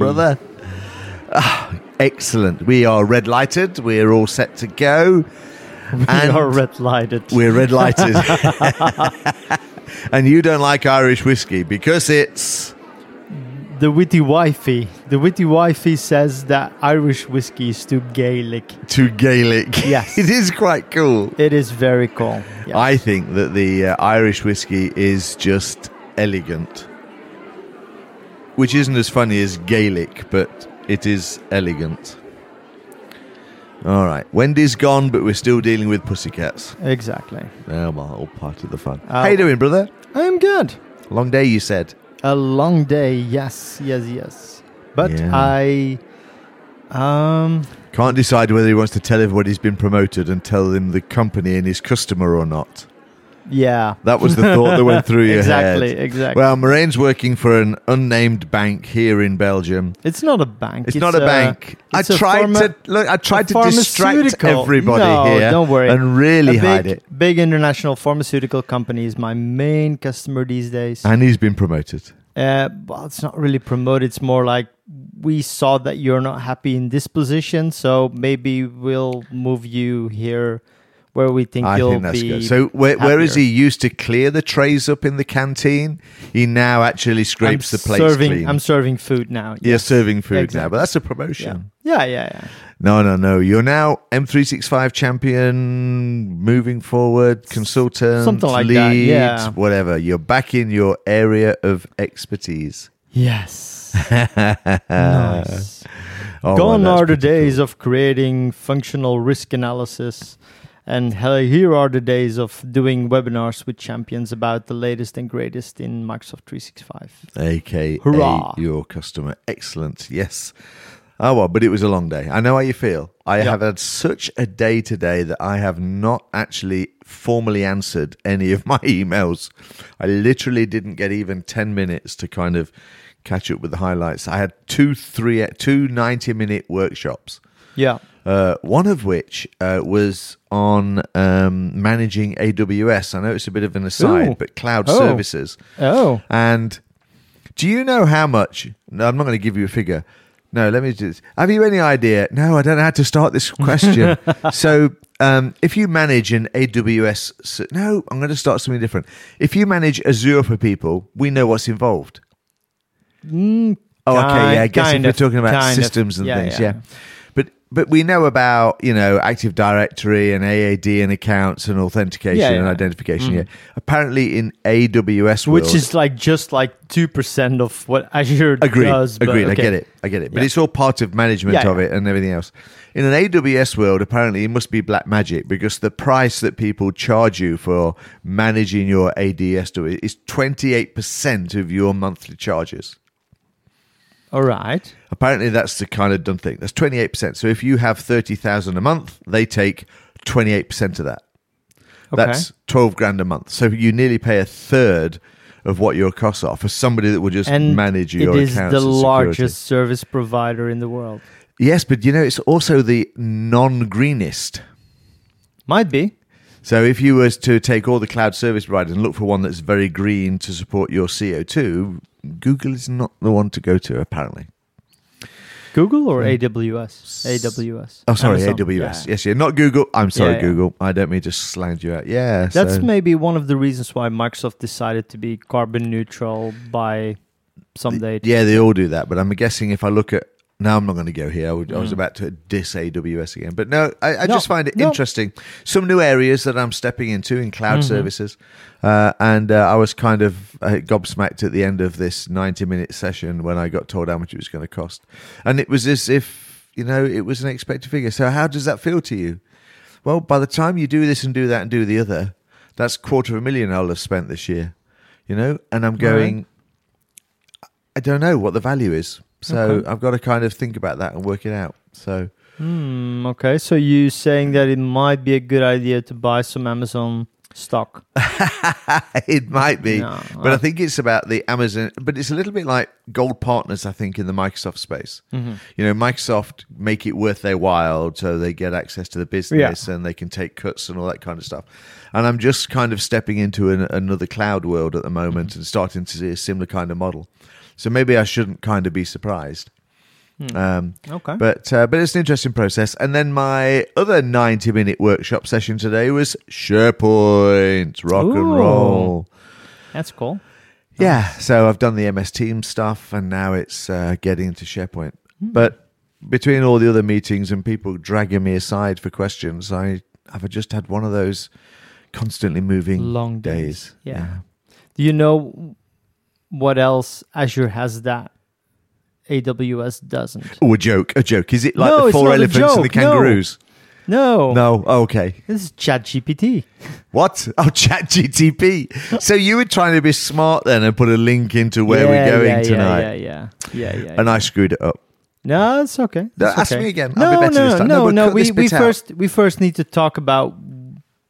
brother. Ah, excellent. We are red lighted. We're all set to go. We And- are red lighted. We're red lighted. and you don't like Irish whiskey because it's. The witty wifey. The witty wifey says that Irish whiskey is too Gaelic. too Gaelic. Yes. it is quite cool. It is very cool. Yes. I think that the uh, Irish whiskey is just elegant, which isn't as funny as Gaelic, but it is elegant. All right, Wendy's gone, but we're still dealing with pussycats. exactly. Oh, well, all part of the fun. Oh. How you doing, brother? I'm good. Long day, you said. A long day. Yes, yes, yes. But Yeah. I um Can't decide whether he wants to tell everybody he's been promoted and tell them the company and his customer or not. Yeah. That was the thought that went through your exactly, head. exactly. exactly. Well, Moraine's working for an unnamed bank here in Belgium. it's not a bank. It's, not a, bank. I tried pharma- to look. I tried to distract everybody No, here. don't worry. and really a big, hide it. big international pharmaceutical company is my main customer these days. And he's been promoted. Uh, well, it's not really promoted. It's more like we saw that you're not happy in this position, so maybe we'll move you here where we think I you'll think that's be. good. So where, where is he used to clear the trays up in the canteen? He now actually scrapes I'm the plates serving, clean. I'm serving food now. You're yes. serving food now, but that's a Yeah. promotion. yeah, yeah, yeah. No, no, no. You're now M365 champion, moving forward, consultant, Something like lead, that, yeah. whatever. You're back in your area of expertise. Yes. nice. Oh, Gone well, are the days of creating functional risk analysis. And uh, here are the days of doing webinars with champions about the latest and greatest in Microsoft 365. cool. AKA Hurrah. your customer. Excellent. Yes. Oh, well, but it was a long day. I know how you feel. I Yeah. have had such a day today that I have not actually formally answered any of my emails. I literally didn't get even 10 minutes to kind of catch up with the highlights. I had two, three, two 90 minute workshops. Yeah. Uh, one of which uh, was on um, managing AWS. I know it's a bit of an aside, Ooh. but cloud Oh. services. Oh. And do you know how much? No, I'm not going to give you a figure. No, let me just. Have you any idea? No, I don't know how to start this question. so, um, if you manage an AWS, no, I'm going to start something different. If you manage Azure for people, we know what's involved. Mm, Oh, okay. Yeah, I guess if kind we're talking about kind of. systems and Yeah, things, yeah. yeah. But we know about you know Active Directory and AAD and accounts and authentication Yeah, and yeah. identification. Mm-hmm. Yeah. Apparently, in AWS, which is like just like 2% of what Azure agreed. does. but agreed. I get it. I get it. But Yeah. it's all part of management of it and everything else. In an AWS world, apparently, it must be black magic because the price that people charge you for managing your ADS to it is twenty eight percent of your monthly charges. All right. Apparently, that's the kind of done thing. That's 28%. So if you have 30,000 a month, they take 28% of that. Okay. That's 12 grand a month. So you nearly pay a third of what your costs are for somebody that will just and manage your it is accounts. the largest service provider in the world. Yes, but you know, it's also the non greenest. Might be. So if you was to take all the cloud service providers and look for one that's very green to support your CO2, Google is not the one to go to, apparently. Google or hmm. AWS? AWS. Oh, sorry, Amazon. AWS. Yeah. Yes, yeah, not Google. I'm sorry, Yeah, yeah. Google. I don't mean to slang you out. Yeah, That's so- maybe one of the reasons why Microsoft decided to be carbon neutral by someday. yeah, they all do that. But I'm guessing if I look at now, I'm not going to go here. I, would, I was Mm. about to diss AWS again, but no, I, I No, just find it no. interesting. Some new areas that I'm stepping into in cloud Mhm. services, uh, and uh, I was kind of uh, gobsmacked at the end of this 90 minute session when I got told how much it was going to cost, and it was as if you know it was an expected figure. So how does that feel to you? Well, by the time you do this and do that and do the other, that's quarter of a million I'll have spent this year, you know. And I'm going, I don't know what the value is, so Okay. I've got to kind of think about that and work it out. So Hmm, okay, so you saying that it might be a good idea to buy some Amazon stock. it might be, No, but I well- think it's about the Amazon. But it's a little bit like gold partners. I think in the Microsoft space, Mm-hmm. you know, Microsoft make it worth their while, so they get access to the business and they can take cuts and all that kind of stuff. And I'm just kind of stepping into an, another cloud world at the moment and starting to see a similar kind of model. So maybe I shouldn't kind of be surprised. Um, Okay. but uh, but it's an interesting process. And then my other ninety minute workshop session today was SharePoint rock and roll. That's cool. Yeah, so I've done the MS Team stuff, and now it's uh, getting into SharePoint. But between all the other meetings and people dragging me aside for questions, I have just had one of those constantly moving Long days. days. Yeah. Do you know what else Azure has that AWS doesn't? Oh, a joke, a joke. Is it like No, the four elephants and the joke, no. kangaroos? No. No, oh, okay. This is ChatGPT. What? Oh, Chat GTP. so you were trying to be smart then and put a link into where Yeah, we're going yeah, tonight. Yeah, yeah, yeah, yeah. yeah, And I screwed it up. No, it's okay. No, ask okay. me again. I'll No, be better no, this time. no, No, no. We we first we first need to talk about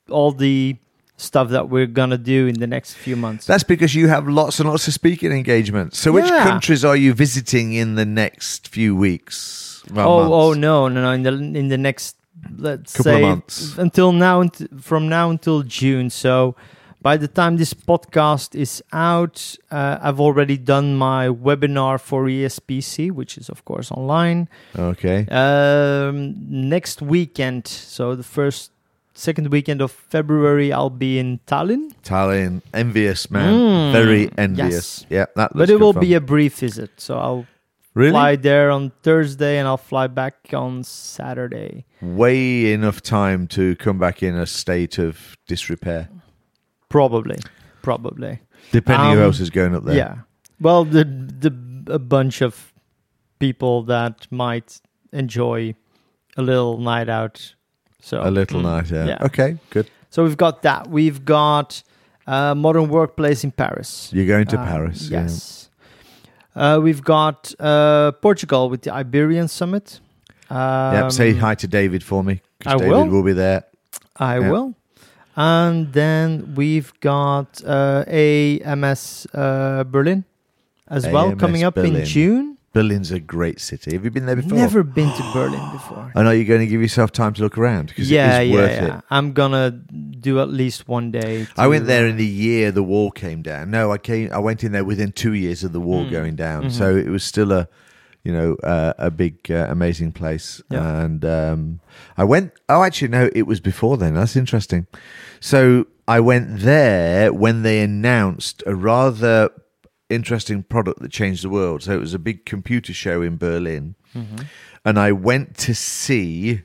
all the stuff that we're gonna do in the next few months. That's because you have lots and lots of speaking engagements. So, which Yeah. countries are you visiting in the next few weeks? Well, oh, months? oh no, no, no. In the in the next let's Couple of say months. until now, from now until June. So by the time this podcast is out, uh, I've already done my webinar for ESPC, which is of course online. Okay. Um, next weekend, so the first, second weekend of February, I'll be in Tallinn, Tallinn, envious man, Mm, very envious. yes. Yeah, that. but it will be a brief visit. So I'll really fly there on Thursday and I'll fly back on Saturday. way enough time to come back in a state of disrepair, Probably, probably. depending who Um, else is going up there. Yeah. Well, the the a bunch of people that might enjoy a little night out. So a little mm, night. Yeah. yeah. Okay, good. So we've got that. We've got uh, modern workplace in Paris. You're going to Um, Paris. yeah. Yes. Uh, we've got uh, Portugal with the Iberian Summit. Um, Yep, say hi to David for me. I David will. will be there. I Yeah. will. And then we've got uh, AMS uh, Berlin as well coming up in June. Berlin's a great city. Have you been there before? Never been to Berlin before. I know you're going to give yourself time to look around because Yeah, it is yeah, worth yeah. it. I'm gonna do at least one day. I went there in the year the wall came down. No, I came. I went in there within two years of the wall Mm. going down. Mhm. So it was still a, you know, uh, a big, uh, amazing place. Yeah. And um, I went. Oh, actually, no, it was before then. That's interesting. So I went there when they announced a rather interesting product that changed the world. So it was a big computer show in Berlin, Mhm. and I went to see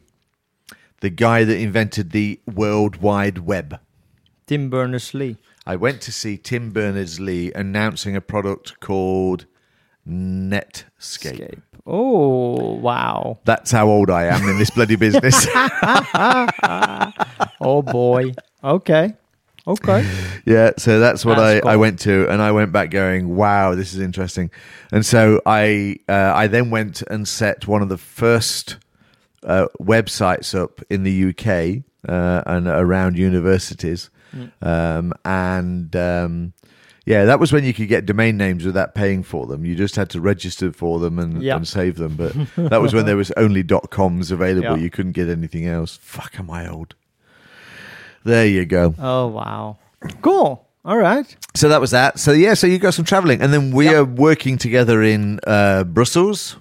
the guy that invented the World Wide Web. Tim Berners Lee. I went to see Tim Berners Lee announcing a product called Netscape. Escape. Oh wow! That's how old I am in this bloody business. Oh boy. okay. Okay. yeah, so that's what That's I, I went to, and I went back going, "Wow, this is interesting." And so I uh, I then went and set one of the first uh, websites up in the UK uh, and around universities, Mm. um, and um, yeah, that was when you could get domain names without paying for them. You just had to register for them and, Yeah. and save them. But that was when there was only .coms available. Yeah. You couldn't get anything else. Fuck, am I old? There you go. Oh wow. Cool. All right. So that was that. So yeah, so you got some traveling, and then we Yep. are working together in uh, Brussels.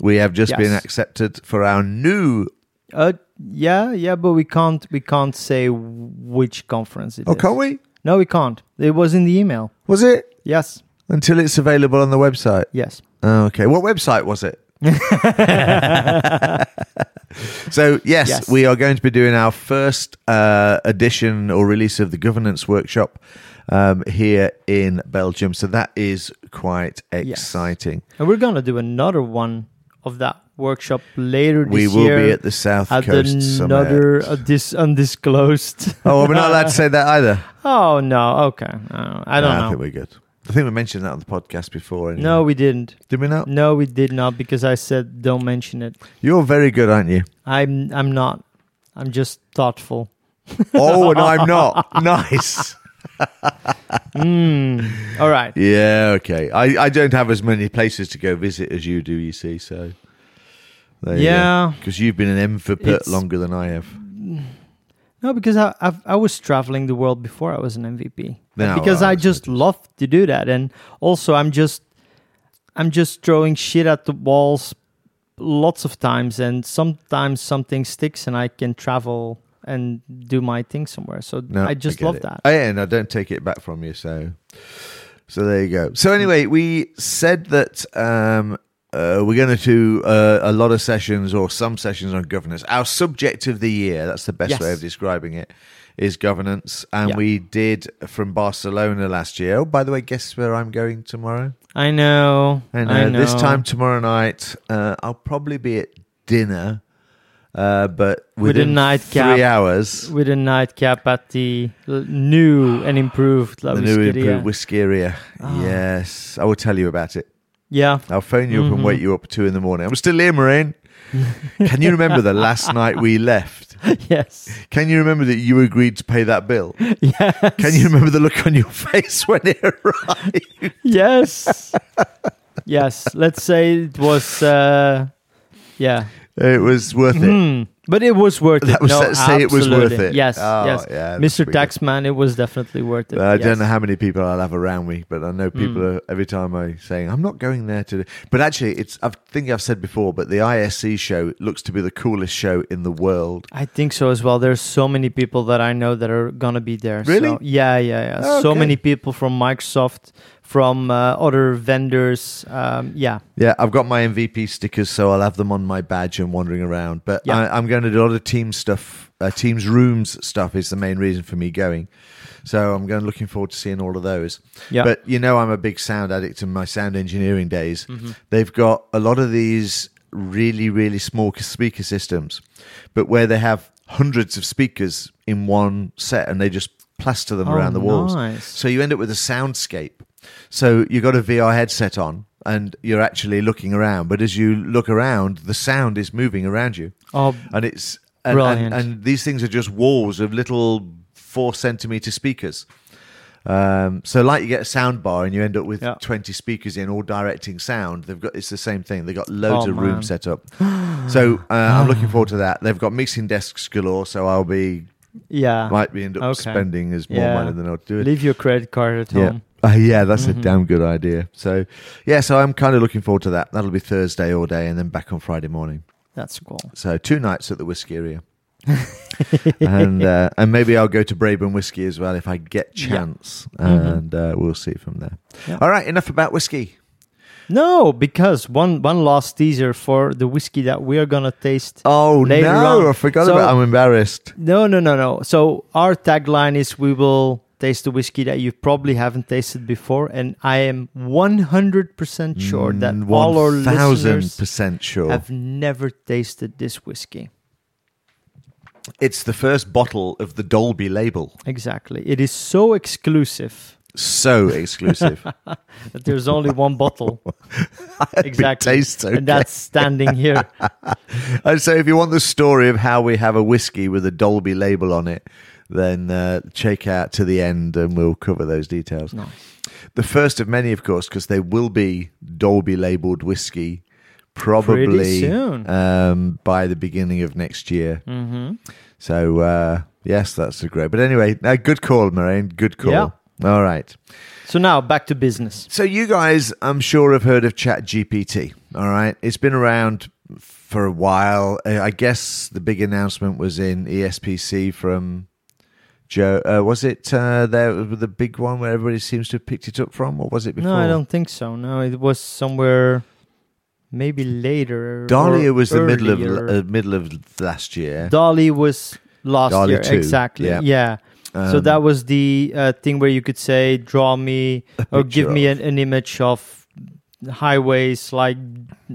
We have just Yes. been accepted for our new. Uh, yeah, yeah, but we can't we can't say which conference it is. Oh, can't we? No, we can't. It was in the email. Was it Yes. until it's available on the website? Yes. Oh, okay. What website was it? So yes, Yes. we are going to be doing our first uh, edition or release of the governance workshop um, here in Belgium. So that is quite Yes. exciting. And we're gonna do another one of that workshop later this We will year. be at the South at Coast another uh, this undisclosed. Oh, we're not allowed to say that either. oh no. Okay. Uh, I don't No, I think we're good. I think we mentioned that on the podcast before. anyway. no, we didn't. did we not? No, we did not because I said don't mention it. You're very good, aren't you? I'm I'm not. I'm just thoughtful. oh, and I'm not. Nice. Mm. All right. Yeah, okay. I, I don't have as many places to go visit as you do, you see, so. Yeah. Because you've been an MVP longer than I have. No, because I I've, I was traveling the world before I was an MVP. Because I I just love to do that, and also I'm just I'm just throwing shit at the walls lots of times, and sometimes something sticks, and I can travel and do my thing somewhere. So No, I just get love it. that. Oh, yeah, and I don't take it back from you, so so there you go. So anyway, we said that um, uh, we're going to do uh, a lot of sessions or some sessions on governance. Our subject of the year, that's the best Yes. way of describing it, is governance. And Yeah. we did from Barcelona last year. Oh, by the way, guess where I'm going tomorrow? I know. And I uh, know. this time tomorrow night, uh, I'll probably be at dinner. Uh, but With a nightcap. three hours, with a nightcap at the new and improved La the new improved Whiskeria. Ah. Yes, I will tell you about it. Yeah. I'll phone you up and wake you up at two in the morning. I'm still here, Maureen. Can you remember the last night we left? yes. Can you remember that you agreed to pay that bill? Yes. Can you remember the look on your face when it arrived? yes. yes. Let's say it was. Uh, yeah. It was worth it. Hmm. But it was worth it. That was- no, let's say it was worth it. Yes. Oh, yes. yeah, Mr. pretty good. Taxman, it was definitely worth it. I yes. don't know how many people I'll have around me, but I know people Mm. are every time I saying I'm not going there today. But actually, it's I think I've said before, but the ISE show looks to be the coolest show in the world. I think so as well. There's so many people that I know that are gonna be there. Really? So, yeah, yeah, yeah. Oh, So okay. many people from Microsoft, from uh, other vendors. Um, yeah. Yeah, I've got my MVP stickers, so I'll have them on my badge and wandering around. But Yeah. I, I'm going to do a lot of team stuff. Uh, teams rooms stuff is the main reason for me going. So I'm going looking forward to seeing all of those. Yeah. But you know, I'm a big sound addict in my sound engineering days. Mhm. They've got a lot of these really, really small speaker systems, but where they have hundreds of speakers in one set and they just plaster them Oh, around the walls. Nice. So you end up with a soundscape. So you've got a VR headset on and you're actually looking around, but as you look around, the sound is moving around you, oh, and it's and, Brilliant. and, and these things are just walls of little four centimeter speakers. Um, so like you get a sound bar and you end up with Yeah. 20 speakers in all directing sound. They've got, it's the same thing. They've got loads Oh, of man. rooms set up. so uh, I'm looking forward to that. They've got mixing desks galore. So I'll be, yeah. might be end up Okay. spending as more Yeah. money than I'll do it. Leave your credit card at Yeah. home. Uh, yeah, that's a Mhm. damn good idea. So, yeah, so I'm kind of looking forward to that. That'll be Thursday all day and then back on Friday morning. That's cool. So, two nights at the Whiskeria. and uh, and maybe I'll go to Braben Whiskey as well if I get Yeah. chance. Mhm. And uh, we'll see from there. Yeah. All right, enough about whiskey. No, because one one last teaser for the whiskey that we are gonna taste. Oh, no, on. I forgot So- about I'm embarrassed. No, no, no, no. So our tagline is we will taste the whiskey that you probably haven't tasted before, and I am one hundred percent sure that Mm, all our 1000% listeners sure. have never tasted this whiskey. It's the first bottle of the Dolby label. Exactly. It is so exclusive So exclusive. that there's only one bottle, Exactly. tastes okay. and that's standing here. And so, if you want the story of how we have a whiskey with a Dolby label on it, then uh, check out to the end and we'll cover those details. Nice. The first of many, of course, because there will be Dolby labeled whiskey probably soon. Um, by the beginning of next year. hmm So, uh, yes, that's a great. But anyway, no, good call, Moraine. Good call. Yeah. All right. So now back to business. So you guys, I'm sure, have heard of ChatGPT. All right, it's been around for a while. Uh, I guess the big announcement was in ESPC from Joe. Uh, was it uh, there the big one where everybody seems to have picked it up from, or was it before? No, I don't think so. No, it was somewhere maybe later. DALL-E was the middle of uh, middle of last year. DALL-E was last year, too, exactly. yeah. Yeah. so Um, that was the uh, thing where you could say, draw me or give me an, an image of highways like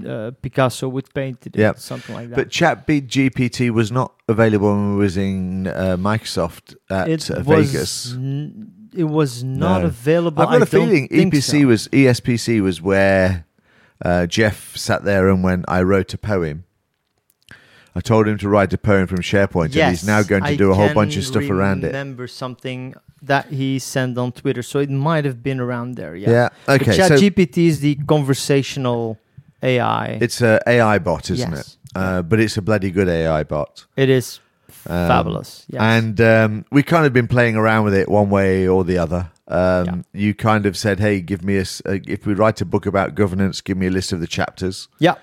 uh, Picasso would paint it, Yeah. something like that. But ChatGPT was not available when we was in uh, Microsoft at it uh, was Vegas. n- it was not No. available. I've got I a feeling EPC so. was ESPC was where uh, Jeff sat there and went, "I wrote a poem." I told him to write a poem from SharePoint, and he's now going to I do a whole bunch of stuff around it. Remember something that he sent on Twitter, so it might have been around there. Yeah. Yeah. But Okay. So ChatGPT is the conversational AI. it's a AI bot, isn't Yes. it? Uh, but it's a bloody good AI bot. it is Um, fabulous. Yes. And um, we kind of been playing around with it one way or the other. Um, Yeah. You kind of said, "Hey, give me a. uh, if we write a book about governance, give me a list of the chapters." yeah.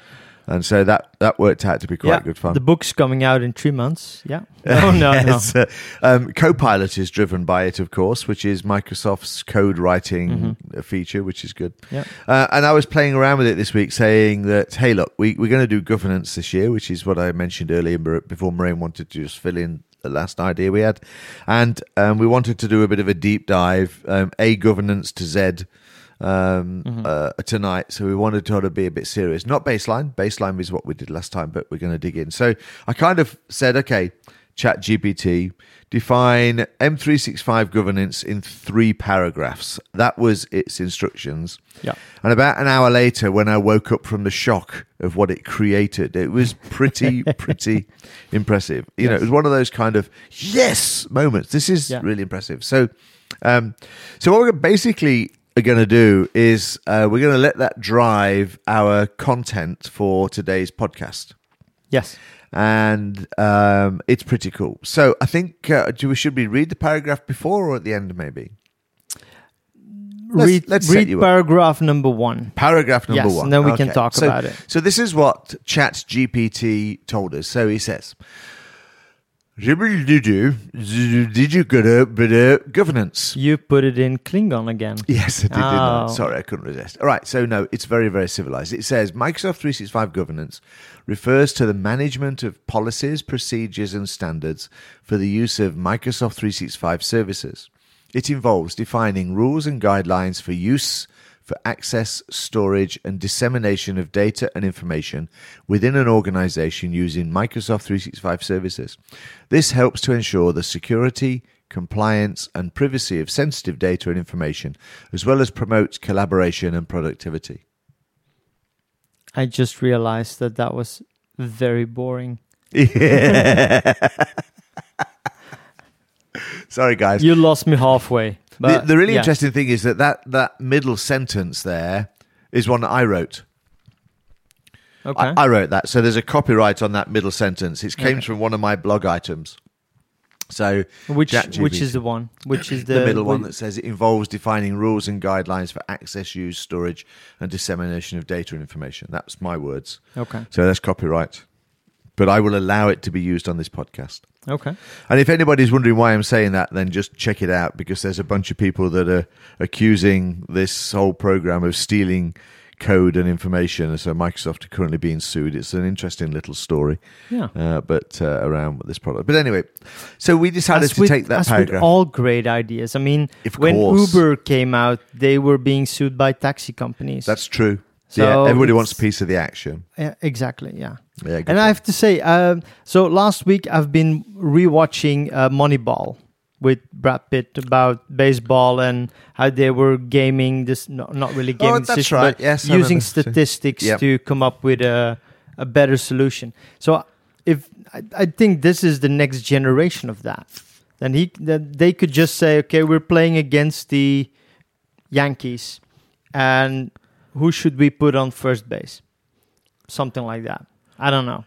And so that that worked out to be quite yeah. good fun. The book's coming out in three months. Yeah. No, no, no. Yes, uh, um, Copilot is driven by it, of course, which is Microsoft's code writing Mm-hmm. feature, which is good. Yeah. Uh, and I was playing around with it this week, saying that, hey, look, we, we're going to do governance this year, which is what I mentioned earlier before Maureen wanted to just fill in the last idea we had. And um, we wanted to do a bit of a deep dive, um, A, governance to Z. Um, Mm-hmm. uh, tonight, so we wanted to of be a bit serious. Not baseline. Baseline is what we did last time, but we're going to dig in. So I kind of said, okay, Chat GPT, define M365 governance in three paragraphs. That was its instructions. Yeah. And about an hour later, when I woke up from the shock of what it created, it was pretty, pretty impressive. You know, it was one of those kind of yes moments. This is Yeah. really impressive. So, um, so what we're basically going to do is uh, we're going to let that drive our content for today's podcast Yes. and um, it's pretty cool. So I think uh, do we should we read the paragraph before or at the end maybe? Let's- read let's read paragraph number one. Paragraph number Yes, one, and then we can talk so, about it. So this is what Chat GPT told us. So he says. Did you get a bit of governance? You put it in Klingon again. Yes, I did. didn't I? Oh. Sorry, I couldn't resist. All right, so no, it's very, very civilized. It says Microsoft 365 governance refers to the management of policies, procedures, and standards for the use of Microsoft 365 services. It involves defining rules and guidelines for use, for access, storage, and dissemination of data and information within an organization using Microsoft 365 services. This helps to ensure the security, compliance, and privacy of sensitive data and information, as well as promotes collaboration and productivity. I just realized that that was very boring. Yeah. Sorry, guys. You lost me halfway. The, But the really yeah. interesting thing is that, that that middle sentence there is one that I wrote. Okay. I, I wrote that. So there's a copyright on that middle sentence. It came Okay. from one of my blog items. So which which is the one? Which is the, the, middle one that says it involves defining rules and guidelines for access, use, storage, and dissemination of data and information. That's my words. Okay. So that's copyright. But I will allow it to be used on this podcast. Okay. And if anybody's wondering why I'm saying that, then just check it out because there's a bunch of people that are accusing this whole program of stealing code and information. And so Microsoft are currently being sued. It's an interesting little story, Yeah. uh, but uh, around this product. But anyway, so we decided As to with, take that as paragraph. with all great ideas. I mean, Of when course. Uber came out, they were being sued by taxi companies. That's true. So yeah, everybody wants a piece of the action. Yeah, exactly. Yeah. Yeah, And I have to say, um, so last week I've been rewatching uh, Moneyball with Brad Pitt about baseball and how they were gaming this, no, not really gaming Oh, that's system, right. but Yes, using statistics Yep. to come up with a, a better solution. So if I, I think this is the next generation of that, then he that they could just say, okay, we're playing against the Yankees, and who should we put on first base? Something like that. I don't know.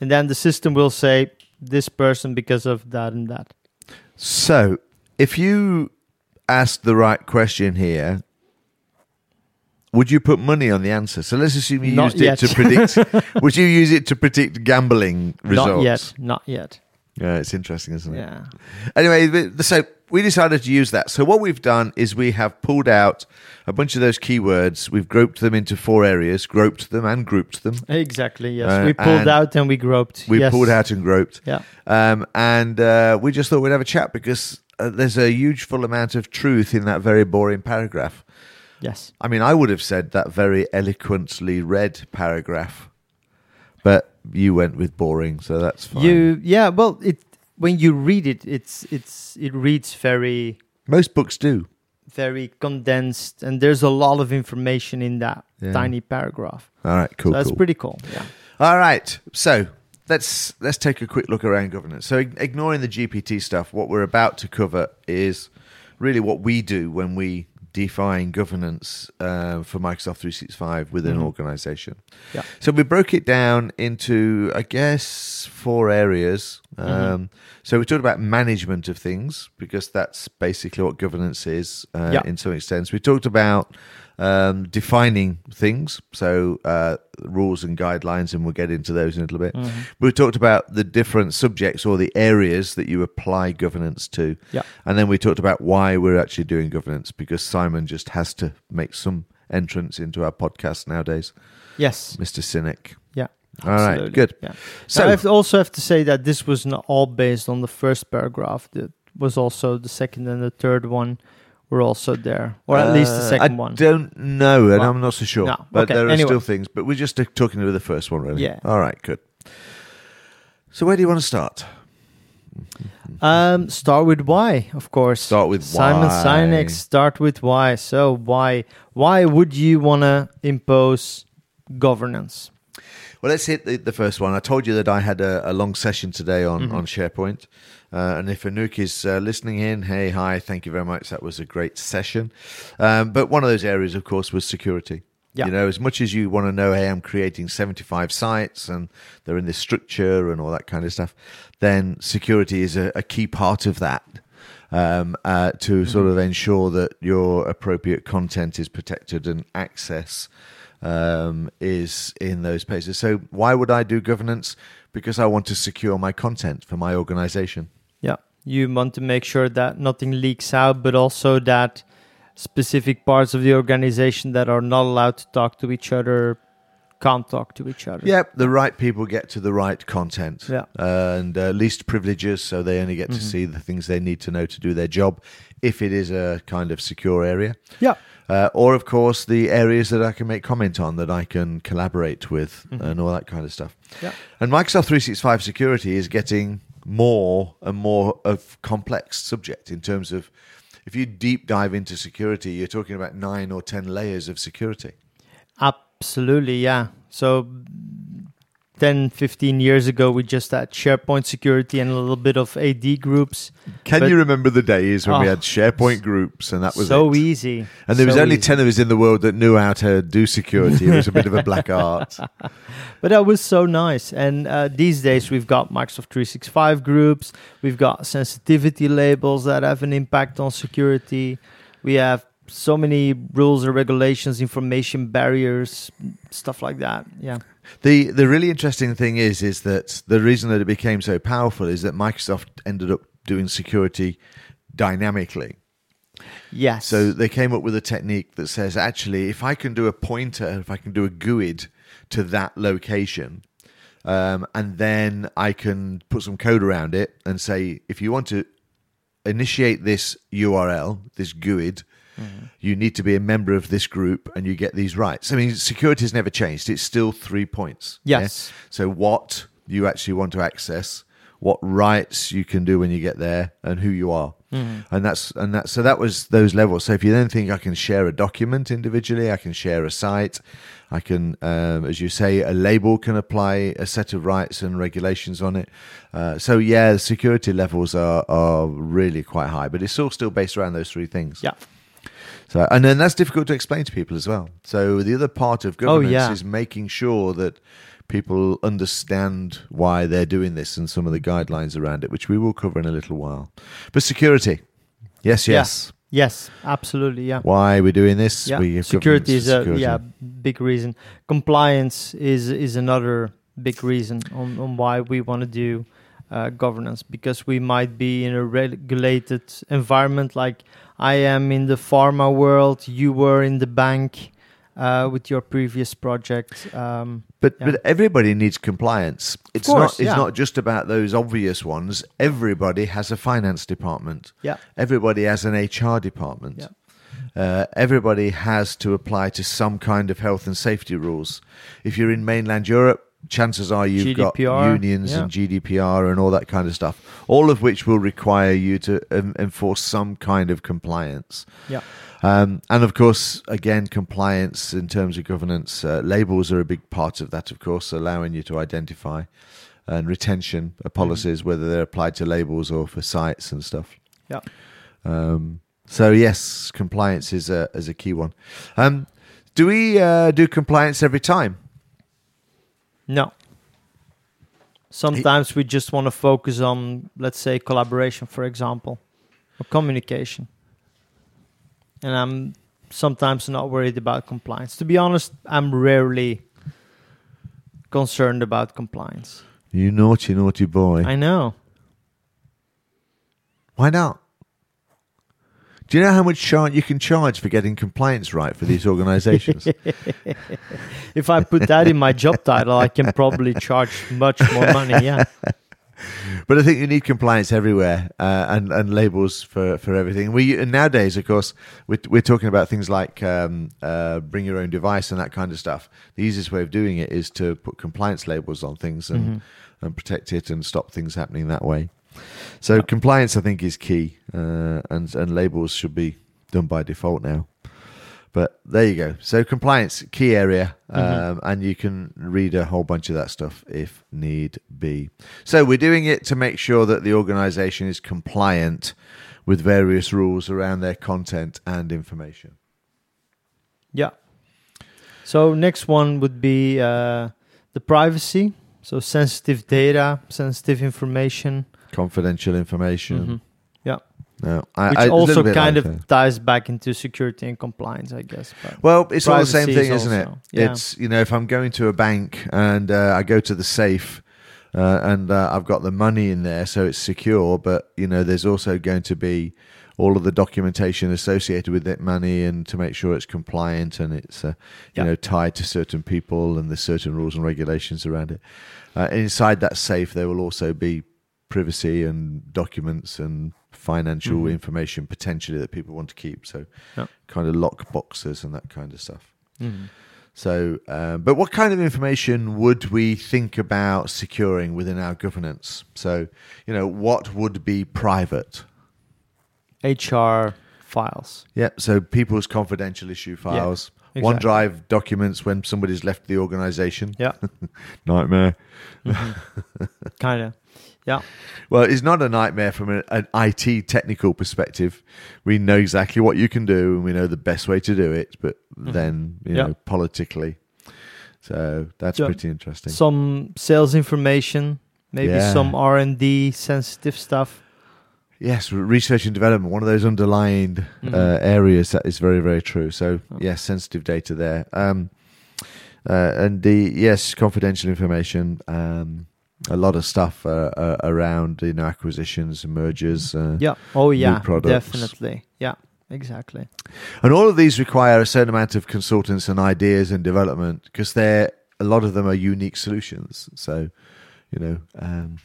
And then the system will say this person because of that and that. So, if you ask the right question here, would you put money on the answer? So let's assume you Not used yet. it to predict. would you use it to predict gambling results? Not yet. Not yet. Yeah, it's interesting, isn't it? Yeah. Anyway, so we decided to use that. So what we've done is we have pulled out a bunch of those keywords. We've grouped them into four areas, groped them and grouped them. Exactly. Yes. Uh, we pulled out and we groped. We yes. pulled out and groped. Yeah. Um, and uh, we just thought we'd have a chat because uh, there's a huge full amount of truth in that very boring paragraph. Yes. I mean, I would have said that very eloquently read paragraph, but you went with boring, so that's fine. You. Yeah. Well, it when you read it, it's it's it reads very Most books do. very condensed, and there's a lot of information in that Yeah. tiny paragraph. All right, cool. so that's cool. pretty cool. Yeah. All right, so let's let's take a quick look around governance. So, ignoring the GPT stuff, what we're about to cover is really what we do when we define governance uh, for Microsoft 365 within an organization. Yeah. So we broke it down into, I guess, four areas. Um, So we talked about management of things because that's basically what governance is uh, Yeah. in some extent. We talked about um, defining things, so uh, rules and guidelines, and we'll get into those in a little bit. We talked about the different subjects or the areas that you apply governance to. Yeah. And then we talked about why we're actually doing governance because Simon just has to make some entrance into our podcast nowadays, Yes. Mr. Cynic. Yeah. All right, good. Yeah. So- So I have also have to say that this was not all based on the first paragraph. That was also the second and the third one were also there, or at least the Uh, second I one. I don't know, and Well, I'm not so sure. no, But okay, there are anyway. still things. But we're just uh, talking about the first one, really. Yeah. All right, good. So where do you want to start? Um, start with why, of course. Start with Simon why. Sinek. Start with why. So why? Why would you want to impose governance? Well, let's hit the, the first one. I told you that I had a, a long session today on, Mm-hmm. on SharePoint. Uh, and if Anouk is uh, listening in, hey, hi, thank you very much. That was a great session. Um, but one of those areas, of course, was security. Yeah. You know, as much as you want to know, hey, I'm creating 75 sites and they're in this structure and all that kind of stuff, then security is a, a key part of that. Um, uh, to sort of ensure that your appropriate content is protected and access um, is in those places. So, why would I do governance? Because I want to secure my content for my organization. Yeah, you want to make sure that nothing leaks out, but also that specific parts of the organization that are not allowed to talk to each other can't talk to each other. Yep, the right people get to the right content. Yeah. and uh, least privileges, so they only get to see the things they need to know to do their job. If it is a kind of secure area, Yeah. uh, or of course the areas that I can make comment on, that I can collaborate with, and all that kind of stuff. Yeah. And Microsoft 365 security is getting more and more of complex subject in terms of if you deep dive into security, you're talking about nine or ten layers of security. Absolutely, yeah. So 10, 15 years ago, we just had SharePoint security and a little bit of AD groups. Can But- you remember the days when we Oh, had SharePoint groups and that was so it? easy. And there was only easy. 10 of us in the world that knew how to do security. It was a bit of a black art. But that was so nice. And uh, these days, we've got Microsoft 365 groups. We've got sensitivity labels that have an impact on security. We have so many rules and regulations, information barriers, stuff like that. Yeah. The the really interesting thing is is that the reason that it became so powerful is that Microsoft ended up doing security dynamically. Yes. So they came up with a technique that says actually if I can do a pointer, if I can do a GUID to that location, um, and then I can put some code around it and say if you want to initiate this URL, this GUID, you need to be a member of this group and you get these rights. I mean, security has never changed. It's still three points. Yes. So what you actually want to access, what rights you can do when you get there, and who you are. And that's and that. So that was those levels. So if you then think I can share a document individually, I can share a site, I can, um, as you say, a label can apply a set of rights and regulations on it. Uh, so yeah, the security levels are are really quite high, but it's all still based around those three things. yeah. So, and then that's difficult to explain to people as well. So the other part of governance yeah. is making sure that people understand why they're doing this and some of the guidelines around it, which we will cover in a little while. But security, yes, yes. Yes, absolutely. Yeah. Why are we doing this? Yeah. We security is a governance yeah big reason. Compliance is is another big reason on, on why we want to do uh, governance because we might be in a regulated environment like I am in the pharma world, you were in the bank uh, with your previous project. Um, But Yeah. but everybody needs compliance. It's course, not it's yeah. not just about those obvious ones. Everybody has a finance department. yeah, Everybody has an HR department. Yeah. Uh, everybody has to apply to some kind of health and safety rules. If you're in mainland Europe, chances are you've got unions yeah. and GDPR and all that kind of stuff, all of which will require you to um, enforce some kind of compliance. yeah, Um, and of course, again, compliance in terms of governance, uh, labels are a big part of that, of course, allowing you to identify and retention policies, whether they're applied to labels or for sites and stuff. Yeah. Um, so yes, compliance is a is a key one. Um, do we uh, do compliance every time? No. Sometimes we just want to focus on, let's say, collaboration, for example, or communication. And I'm sometimes not worried about compliance. To be honest, I'm rarely concerned about compliance. You naughty, naughty boy. I know. Why not? Do you know how much char- you can charge for getting compliance right for these organizations? If I put that in my job title, I can probably charge much more money. Yeah. but I think you need compliance everywhere uh, and and labels for, for everything. We and nowadays, of course, we're, we're talking about things like um, uh, bring your own device and that kind of stuff. The easiest way of doing it is to put compliance labels on things and and protect it and stop things happening that way. So compliance, I think, is key, uh, and and labels should be done by default now. But there you go. So compliance, key area, um, and you can read a whole bunch of that stuff if need be. So we're doing it to make sure that the organisation is compliant with various rules around their content and information. Yeah. So next one would be uh, the privacy. So sensitive data, sensitive information. Confidential information. Mhm. Yeah. No, I, Which I- also kind like of that. ties back into security and compliance, I guess. But Well, it's all the same Privacy is thing, isn't it? yeah. It's you know, if I'm going to a bank and uh, I go to the safe uh, and uh, I've got the money in there, so it's secure. But you know, there's also going to be all of the documentation associated with that money and to make sure it's compliant and it's uh, you Yeah. know tied to certain people and there's certain rules and regulations around it. Uh, inside that safe, there will also be privacy and documents and financial Mhm. information potentially that people want to keep. So, Yeah. kind of lock boxes and that kind of stuff. Mhm. So, um, but what kind of information would we think about securing within our governance? So, you know, what would be private? HR files. Yep. So, people's confidential issue files, exactly. OneDrive documents when somebody's left the organization. Yeah. Nightmare. kind of. Yeah. Well, it's not a nightmare from an, an IT technical perspective. We know exactly what you can do and we know the best way to do it, but then, you Mm-hmm. Yeah. know, politically. So, that's Yeah. pretty interesting. Some sales information, maybe Yeah. some R and D sensitive stuff. Yes, research and development, one of those underlying Mhm. uh, areas that is very, very true. So, Oh. yes, sensitive data there. Um, uh, and the, yes, confidential information, um, a lot of stuff uh, uh, around, you know, acquisitions and mergers. Uh, Yeah. Oh yeah. products. Definitely. Yeah. Exactly. And all of these require a certain amount of consultants and ideas and development because they're, a lot of them are unique solutions. So, you know, um,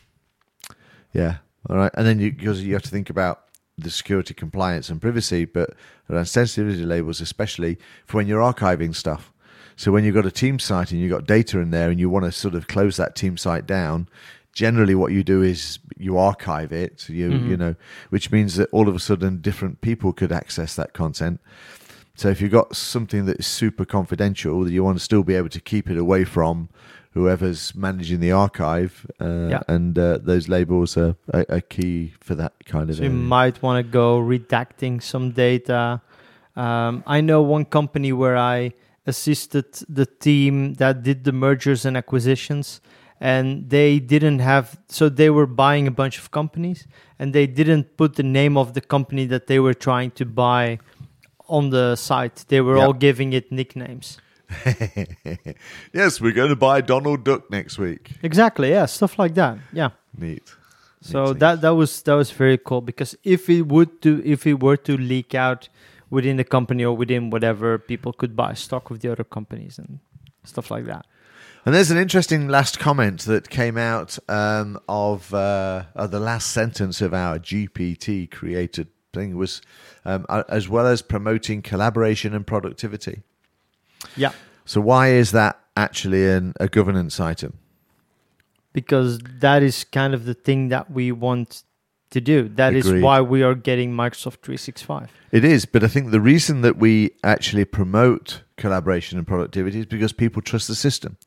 yeah. All right. And then you, because you have to think about the security compliance and privacy, but around sensitivity labels, especially for when you're archiving stuff. So when you've got a team site and you've got data in there and you want to sort of close that team site down, generally what you do is you archive it, you Mhm. you know, which means that all of a sudden different people could access that content. So if you've got something that is super confidential, that you want to still be able to keep it away from whoever's managing the archive, uh, Yeah. and uh, those labels are, are, are key for that kind of. So you area. might want to go redacting some data. Um, I know one company where I assisted the team that did the mergers and acquisitions, and they didn't have. So they were buying a bunch of companies, and they didn't put the name of the company that they were trying to buy on the site. They were Yeah. all giving it nicknames. yes, we're going to buy Donald Duck next week. Exactly. Yeah, stuff like that. Yeah. Neat. So Neat, that that was that was very cool because if it would to if it were to leak out within the company or within whatever, people could buy stock of the other companies and stuff like that. And there's an interesting last comment that came out um, of, uh, of the last sentence of our GPT created thing was um, as well as promoting collaboration and productivity. Yeah, So why is that actually an, a governance item? because that is kind of the thing that we want to do. That is Agreed. why we are getting Microsoft 365. It is, but I think the reason that we actually promote collaboration and productivity is because people trust the system.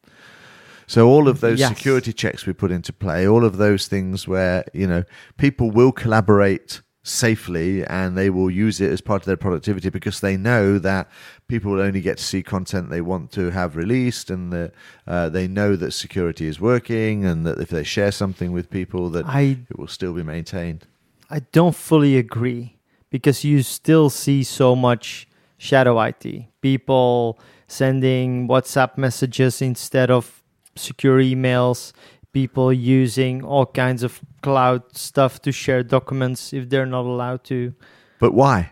So all of those Yes. security checks we put into play, all of those things where you know people will collaborate safely and they will use it as part of their productivity because they know that people will only get to see content they want to have released and that uh, they know that security is working and that if they share something with people that I it will still be maintained. I don't fully agree because you still see so much shadow IT. People sending WhatsApp messages instead of secure emails, people using all kinds of cloud stuff to share documents if they're not allowed to But why?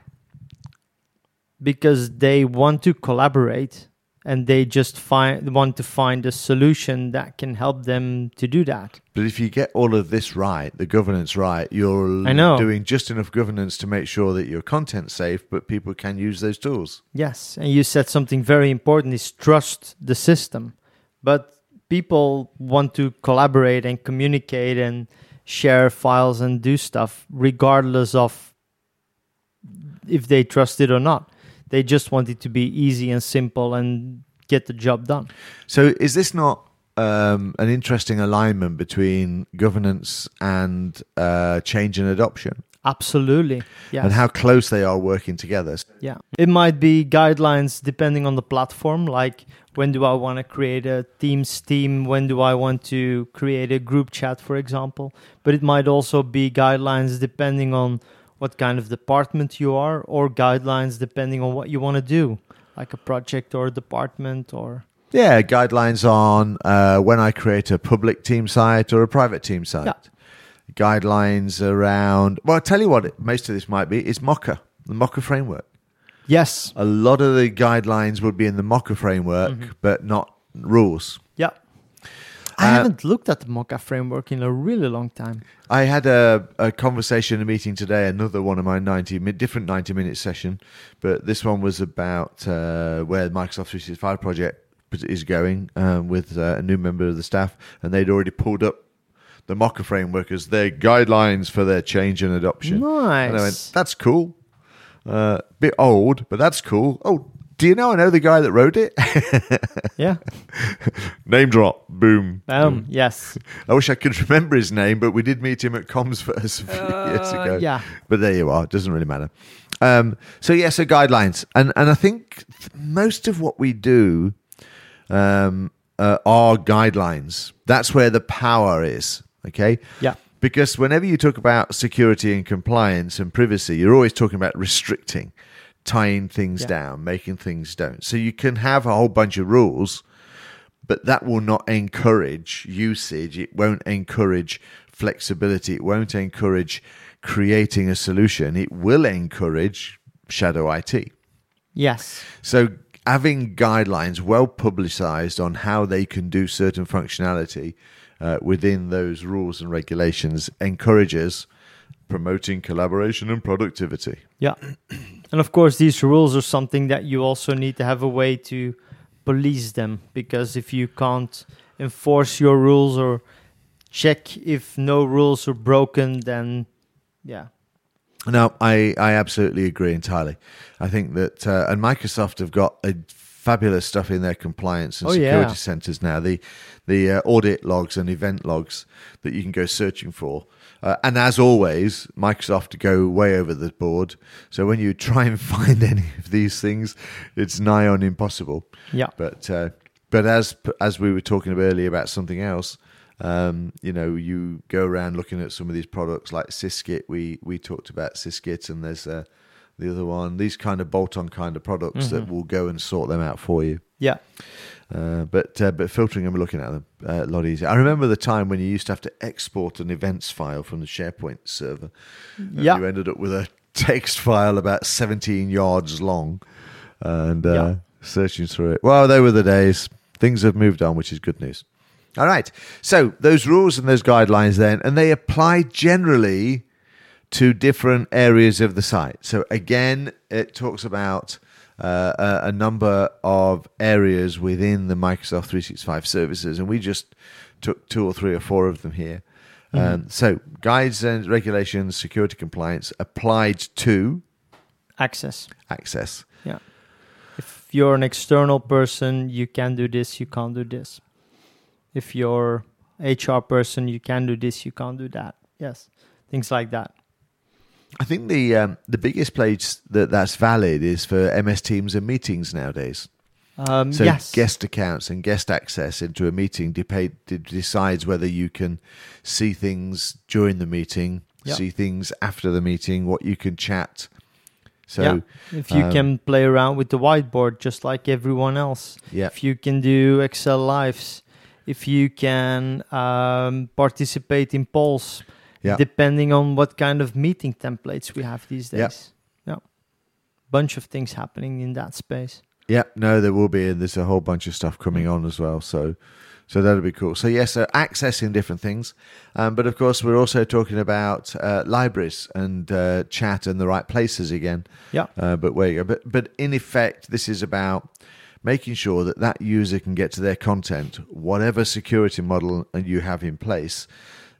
because they want to collaborate and they just find want to find a solution that can help them to do that. But if you get all of this right, the governance right, you're I know. doing just enough governance to make sure that your content's safe, but people can use those tools. Yes, and you said something very important is trust the system. But people want to collaborate and communicate and share files and do stuff regardless of if they trust it or not. They just want it to be easy and simple and get the job done. So, is this not um, an interesting alignment between governance and uh, change and adoption, Absolutely. Yes. and how close they are working together? Yeah. It might be guidelines depending on the platform, like when do I want to create a Teams team? When do I want to create a group chat, for example? But it might also be guidelines depending on what kind of department you are, or guidelines depending on what you want to do, like a project or a department or. Yeah, guidelines on uh, when I create a public team site or a private team site. Yeah. Guidelines around. Well, I'll tell you what. Most of this might be is MOCA, the MOCA framework. Yes. A lot of the guidelines would be in the MOCA framework, Mm-hmm. but not rules. Yeah. I Uh, haven't looked at the MOCA framework in a really long time. I had a, a conversation, a meeting today, another one of my 90, different 90 minute session, but this one was about uh, where the Microsoft 365 project is going um, with uh, a new member of the staff, and they'd already pulled up the MOCA framework as their guidelines for their change and adoption. And I went, that's cool. Uh, bit old, but that's cool. Oh, do you know I know the guy that wrote it? Yeah. Name drop. Boom. Um, yes. I wish I could remember his name, but we did meet him at Comsverse a few years Uh, ago. yeah. But there you are. It doesn't really matter. Um, so yeah, so guidelines, and and I think th- most of what we do um, uh, are guidelines. That's where the power is. Okay. Yeah. Because whenever you talk about security and compliance and privacy, you're always talking about restricting, tying things Yeah. down, making things don't. So you can have a whole bunch of rules, but that will not encourage usage. It won't encourage flexibility. It won't encourage creating a solution. It will encourage shadow IT. Yes. So having guidelines well publicized on how they can do certain functionality uh, within those rules and regulations encourages promoting collaboration and productivity. Yeah. And of course, these rules are something that you also need to have a way to police them because if you can't enforce your rules or check if no rules are broken, then yeah. No, I, I absolutely agree entirely. I think that, uh, and Microsoft have got a fabulous stuff in their compliance and Oh, security yeah. centers now. The the uh, audit logs and event logs that you can go searching for. Uh, and as always, Microsoft go way over the board. So when you try and find any of these things, it's nigh on impossible. Yeah. But uh, but as as we were talking earlier about something else, um, you know, you go around looking at some of these products like Syskit. We we talked about Syskit, and there's uh, the other one. These kind of bolt-on kind of products that will go and sort them out for you. Yeah. Uh, but uh, but filtering them and looking at them uh, a lot easier. I remember the time when you used to have to export an events file from the SharePoint server. And Yeah. you ended up with a text file about 17 yards long, and uh, Yeah. searching through it. Well, they were the days. Things have moved on, which is good news. All right. So those rules and those guidelines then, and they apply generally to different areas of the site. So again, it talks about uh, a, a number of areas within the Microsoft 365 services, and we just took two or three or four of them here. Um, so guides and regulations, security compliance applied to Access. access. Yeah. If you're an external person, you can do this, you can't do this. if you're HR person, you can do this, you can't do that. Yes, things like that. I think the um, the biggest place that that's valid is for MS Teams and meetings nowadays. Um, So yes, guest accounts and guest access into a meeting de- decides whether you can see things during the meeting, Yeah. see things after the meeting, what you can chat. So Yeah. if you um, can play around with the whiteboard just like everyone else, yeah, if you can do Excel lives, if you can um, participate in polls, Yeah. depending on what kind of meeting templates we have these days. Yeah. Bunch of things happening in that space. yeah, no, there will be, and there's a whole bunch of stuff coming on as well. So, so that'll be cool. So yes, so accessing different things, um, but of course we're also talking about uh, libraries and uh, chat and the right places again. Yeah. Uh, but where you go. But but in effect, this is about making sure that that user can get to their content, whatever security model you have in place.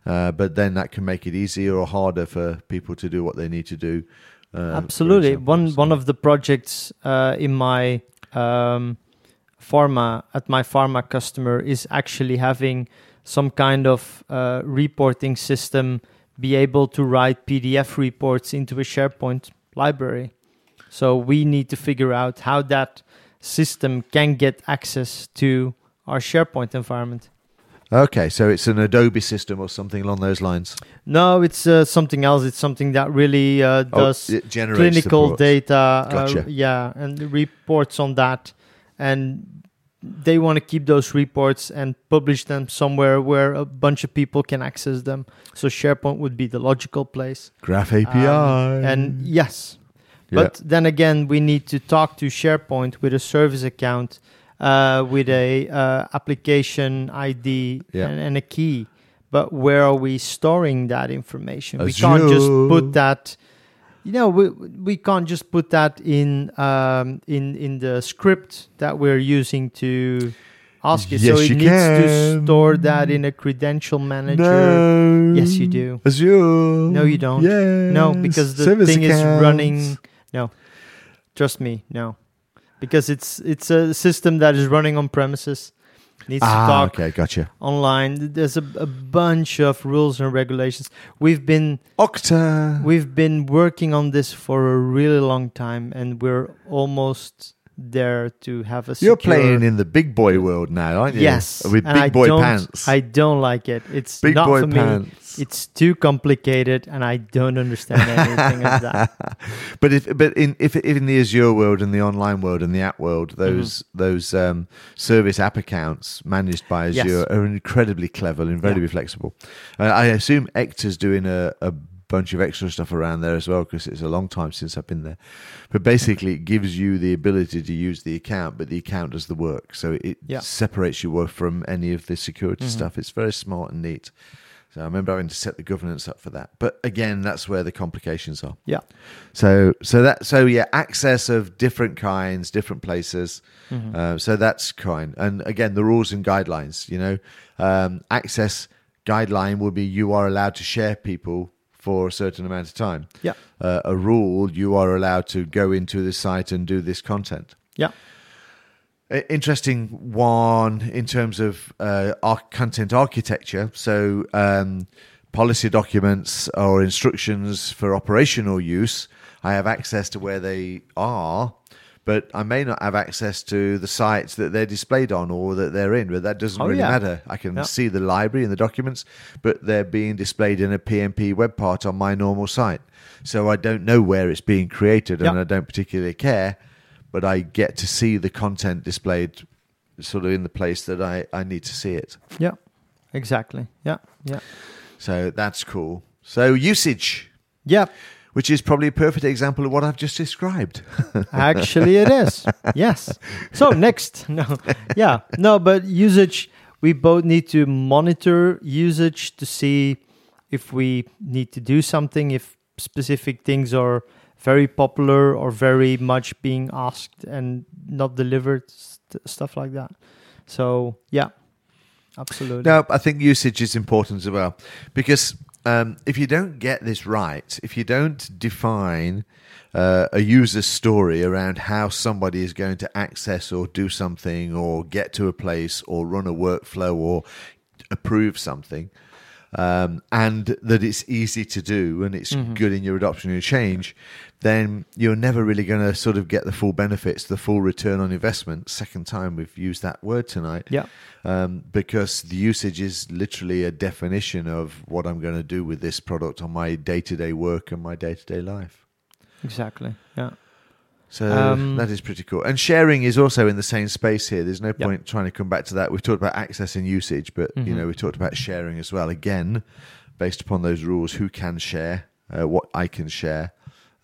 Uh, but then that can make it easier or harder for people to do what they need to do. Uh, Absolutely. One So- one of the projects uh, in my um, pharma at my pharma customer is actually having some kind of uh, reporting system be able to write PDF reports into a SharePoint library. So we need to figure out how that system can get access to our SharePoint environment. Okay, so it's an Adobe system or something along those lines. No, it's uh, something else. It's something that really uh, does oh, it generates clinical reports. data. Uh, Gotcha. yeah, and reports on that, and they want to keep those reports and publish them somewhere where a bunch of people can access them. So SharePoint would be the logical place. Graph API. Um, and yes, Yeah. but then again, we need to talk to SharePoint with a service account, uh, with a uh, application ID Yeah. and, and a key. But where are we storing that information? We can't just put that. You know, we we can't just put that in um, in in the script that we're using to ask it. so it you needs to store that in a credential manager. No. Yes, you do. Azure. No, you don't. Yeah. No, because the Service thing is running. No, trust me, no, because it's it's a system that is running on premises. Needs to Ah, talk okay, gotcha. online. There's a, a bunch of rules and regulations. We've been Okta. we've been working on this for a really long time, and we're almost there to have a. You're secure- playing in the big boy world now, aren't you? Yes, With and big I boy pants. I don't like it. It's big not boy for me. pants. It's too complicated, and I don't understand anything of that. but if but in if, if in the Azure world and the online world and the app world, Mm-hmm. those those um, service app accounts managed by Yes. Azure are incredibly clever and incredibly flexible. Uh, I assume Ector's doing a, a bunch of extra stuff around there as well because it's a long time since I've been there. But basically, it gives you the ability to use the account, but the account does the work, so it Yeah. separates you work from any of the security Mhm. stuff. It's very smart and neat. So I remember having to set the governance up for that. But again, that's where the complications are. Yeah. So so that so yeah, access of different kinds, different places. Mhm. Uh, so that's kind. And again, the rules and guidelines. You know, um, access guideline will be you are allowed to share people for a certain amount of time. Yeah. Uh, a rule you are allowed to go into the site and do this content. Yeah. Interesting one in terms of uh, our content architecture. So, um, policy documents or instructions for operational use, I have access to where they are, but I may not have access to the sites that they're displayed on or that they're in. But that doesn't Oh, really yeah. matter. I can Yeah. see the library and the documents, but they're being displayed in a PnP web part on my normal site. So I don't know where it's being created, and I don't particularly care but I get to see the content displayed sort of in the place that I, I need to see it. Yeah. Exactly. Yeah. Yeah. So that's cool. So usage, Yeah. Which is probably a perfect example of what I've just described. Actually, it is. Yes. So next, no, yeah, no, but usage. We both need to monitor usage to see if we need to do something, if specific things are very popular or very much being asked and not delivered, st- stuff like that. So yeah, absolutely. no, I think usage is important as well because um, if you don't get this right, if you don't define uh, a user story around how somebody is going to access or do something or get to a place or run a workflow or approve something, um, and that it's easy to do and it's good in your adoption and change, then you're never really going to sort of get the full benefits, the full return on investment. Second time we've used that word tonight. Yeah. Um, because the usage is literally a definition of what I'm going to do with this product on my day to day work and my day to day life. Exactly. Yeah. So Um, that is pretty cool. And sharing is also in the same space here. There's no Yep. point trying to come back to that. We've talked about access and usage, but you Mhm. know we talked about sharing as well. Again, based upon those rules, who can share, uh, what I can share,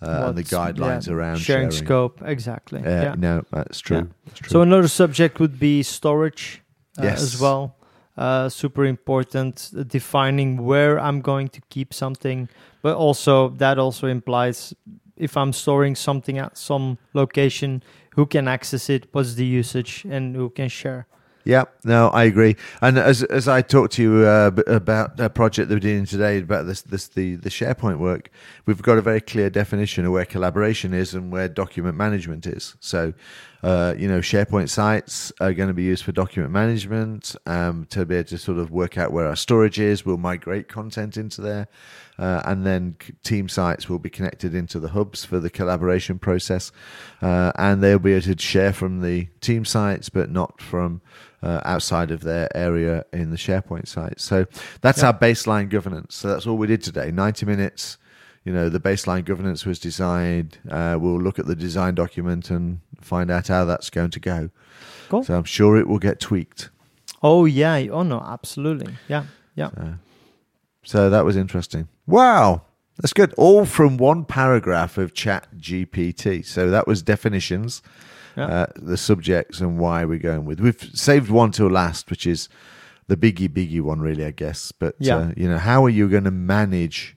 uh, and the guidelines yeah, around sharing, sharing. scope. Exactly. Uh, yeah. No, that's true. Yeah. That's true. So another subject would be storage uh, Yes. as well. Uh, super important, uh, defining where I'm going to keep something, but also that also implies if I'm storing something at some location, who can access it, what's the usage, and who can share. Yeah, no, I agree. And as as I talked to you uh, about a project that we're doing today about this this the the SharePoint work, we've got a very clear definition of where collaboration is and where document management is. So, uh, you know, SharePoint sites are going to be used for document management um, to be able to sort of work out where our storage is. We'll migrate content into there, uh, and then team sites will be connected into the hubs for the collaboration process, uh, and they'll be able to share from the team sites, but not from uh, outside of their area in the SharePoint site. So that's Yeah. our baseline governance. So that's all we did today. 90 minutes. You know, the baseline governance was designed. Uh, we'll look at the design document and find out how that's going to go. Cool. So I'm sure it will get tweaked. Oh yeah. Oh no. Absolutely. Yeah. Yeah. So, so that was interesting. Wow. That's good. All from one paragraph of Chat GPT. So that was definitions, Yeah. uh, the subjects, and why we're going with. We've saved one till last, which is the biggie, biggie one, really, I guess. But Yeah. uh, you know, how are you going to manage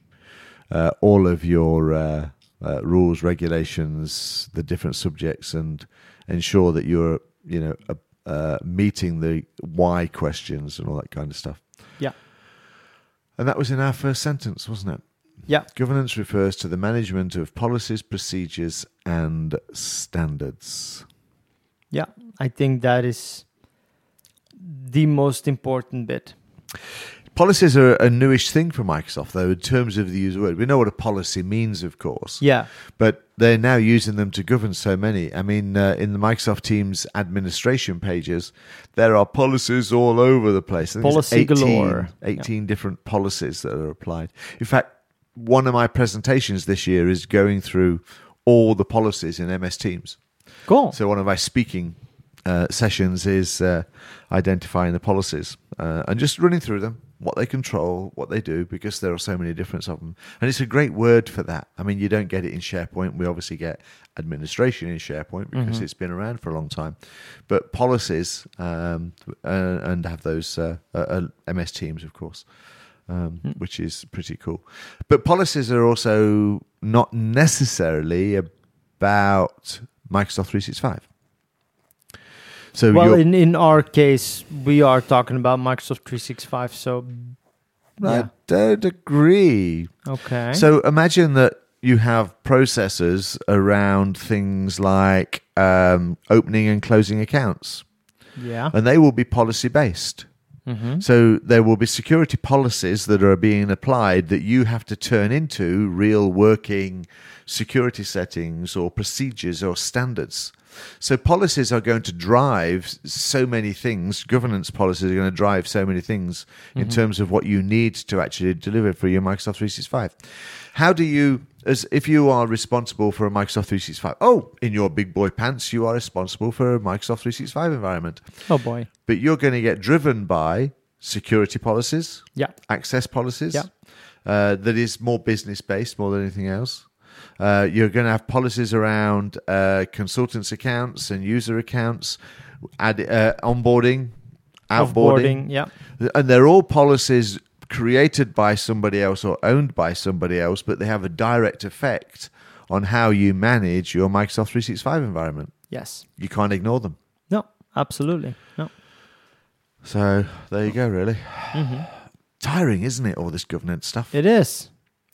uh, all of your uh, uh, rules, regulations, the different subjects, and ensure that you're, you know, uh, uh, meeting the why questions and all that kind of stuff. Yeah. And that was in our first sentence, wasn't it? Yeah. Governance refers to the management of policies, procedures, and standards. Yeah. I think that is the most important bit. Policies are a newish thing for Microsoft, though, in terms of the user word. We know what a policy means, of course, Yeah. but they're now using them to govern so many. I mean, uh, in the Microsoft Teams administration pages, there are policies all over the place. I think it's Policy galore. 18 different policies that are applied. In fact, one of my presentations this year is going through all the policies in MS Teams. Cool. So one of my speaking uh, sessions is uh, identifying the policies uh, and just running through them, what they control, what they do, because there are so many different of them. And it's a great word for that. I mean, you don't get it in SharePoint. We obviously get administration in SharePoint because Mhm. it's been around for a long time. But policies um, uh, and have those uh, uh, uh, MS Teams, of course. Um, Hmm. Which is pretty cool, but policies are also not necessarily about Microsoft 365. So well, in, in our case, we are talking about Microsoft 365. So, I yeah. don't agree. Okay. So imagine that you have processes around things like um, opening and closing accounts, yeah. and they will be policy based. Hmm So there will be security policies that are being applied that you have to turn into real working security settings or procedures or standards. So policies are going to drive so many things. Governance policies are going to drive so many things in terms of what you need to actually deliver for your Microsoft 365. How do you, as if you are responsible for a Microsoft 365, oh, in your big boy pants, you are responsible for a Microsoft 365 environment Oh boy. but you're going to get driven by security policies, Yeah. access policies, Yeah. uh, that is more business based more than anything else. Uh, you're going to have policies around uh, consultants' accounts and user accounts, add, uh, onboarding, outboarding, Offboarding. Yeah. and they're all policies created by somebody else or owned by somebody else, but they have a direct effect on how you manage your Microsoft 365 environment. Yes. You can't ignore them. No. Absolutely. No. So there you go, really. hmm tiring, isn't it? All this governance stuff. It is.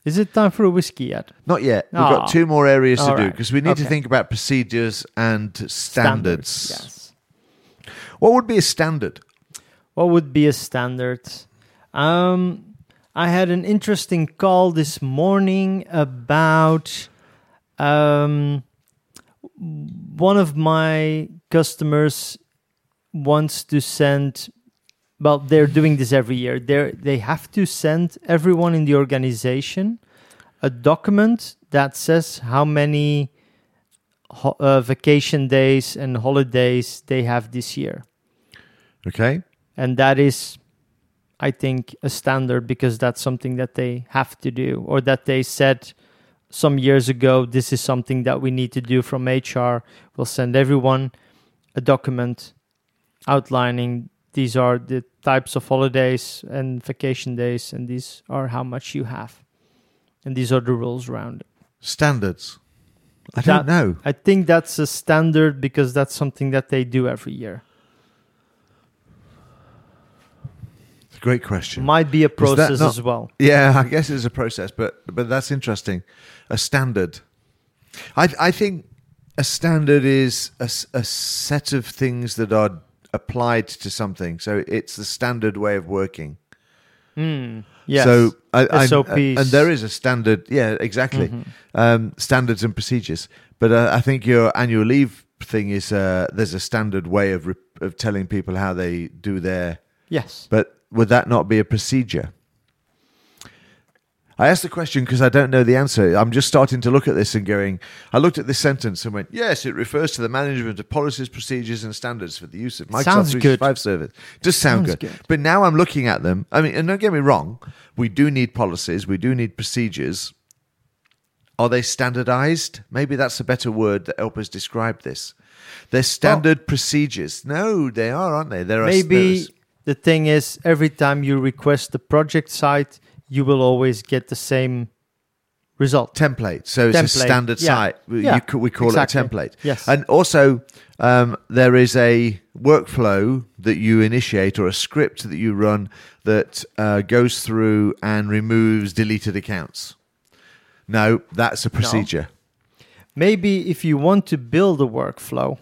Is it time for a whiskey yet? Not yet. We've Ah. got two more areas to All do right. because we need to think about procedures and standards. Yes. What would be a standard? What would be a standard? Um, I had an interesting call this morning about um, one of my customers wants to send. Well, they're doing this every year. They they have to send everyone in the organization a document that says how many ho- uh, vacation days and holidays they have this year Okay. and that is i think a standard because that's something that they have to do or that they said some years ago this is something that we need to do from hr we'll send everyone a document outlining these are the types of holidays and vacation days and these are how much you have and these are the rules around it Standards. I That- don't know. i think that's a standard because that's something that they do every year It's a great question. might be a process not- as well Yeah, I guess it's a process, but but that's interesting. A standard. I I think a standard is a, a set of things that are applied to something. So it's the standard way of working. Mm, yes. So I, I, SOPs. and there is a standard. Yeah, exactly. Mhm. Um, standards and procedures. But uh, I think your annual leave thing is uh, there's a standard way of re- of telling people how they do their Yes. But would that not be a procedure? I asked the question because I don't know the answer. I'm just starting to look at this and going, I looked at this sentence and went, yes, it refers to the management of policies, procedures, and standards for the use of Microsoft Sounds good. 365 service. Does sound good. good. But now I'm looking at them. I mean, and don't get me wrong, we do need policies, we do need procedures. Are they standardized? Maybe that's a better word that helps us describe this. They're standard procedures. No, they are, aren't they? There are Maybe there's- the thing is, every time you request the project site, you will always get the same result. template. So it's a standard yeah. site. We- Yeah, you c- we call exactly. it a template. Yes. And also, um, there is a workflow that you initiate or a script that you run that uh, goes through and removes deleted accounts. No, that's a procedure. Maybe if you want to build a workflow,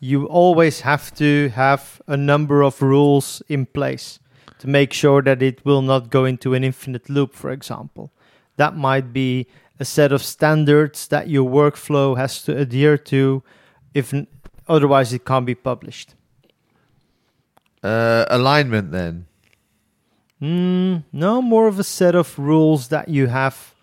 you always have to have a number of rules in place to make sure that it will not go into an infinite loop, for example. That might be a set of standards that your workflow has to adhere to, if n- otherwise it can't be published. Uh, alignment, then. Mm, no, more of a set of rules that you have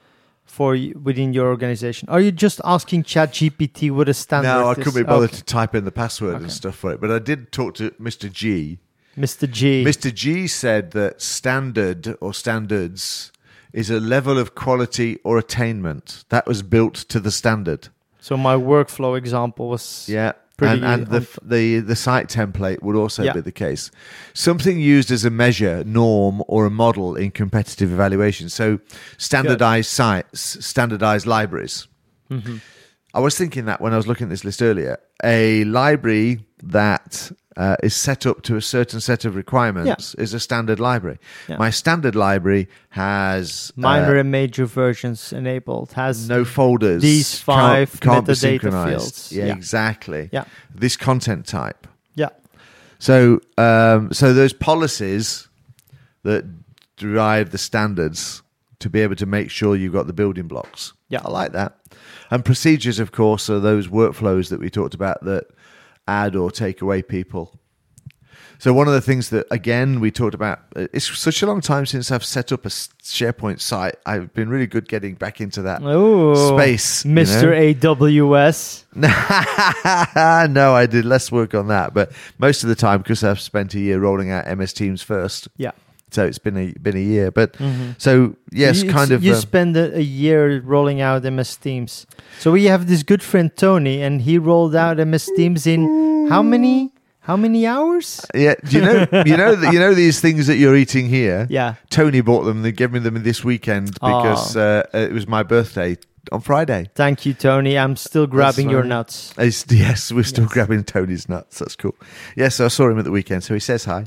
for y- within your organization. Are you just asking ChatGPT what a standard No, I couldn't be bothered Okay. to type in the password and stuff for it. But I did talk to Mr. G. Mr. G. Mr. G said that standard or standards is a level of quality or attainment that was built to the standard. So my workflow example was Yeah. Pretty and and the, the the site template would also Yeah. be the case. Something used as a measure, norm, or a model in competitive evaluation. So standardized sites, standardized libraries. Mhm. I was thinking that when I was looking at this list earlier, a library that uh, is set up to a certain set of requirements is a standard library. Yeah. My standard library has uh, minor and major versions enabled. Has no folders. these can't- five can't, be metadata synchronized. fields. Yeah, Yeah. exactly. Yeah. This content type. yeah So, um, so those policies that derive the standards to be able to make sure you've got the building blocks. Yeah. I like that. And procedures, of course, are those workflows that we talked about that add or take away people. So one of the things that again we talked about, uh, it's such a long time since I've set up a SharePoint site. I've been really good getting back into that oh space, you Mr. know? AWS. no, I did less work on that, but most of the time because I've spent a year rolling out MS Teams first, Yeah. So it's been a been a year. But Mhm. so yes, you, kind of. You um, spend a, a year rolling out MS Teams. So we have this good friend Tony, and he rolled out MS Teams in how many? How many hours? yeah, do you know you know you know these things that you're eating here. Yeah. Tony bought them. They gave me them this weekend because uh, it was my birthday on Friday. Thank you, Tony. I'm still grabbing your nuts. It's, yes, we're still Yes. grabbing Tony's nuts. That's cool. Yes, I saw him at the weekend, so he says hi.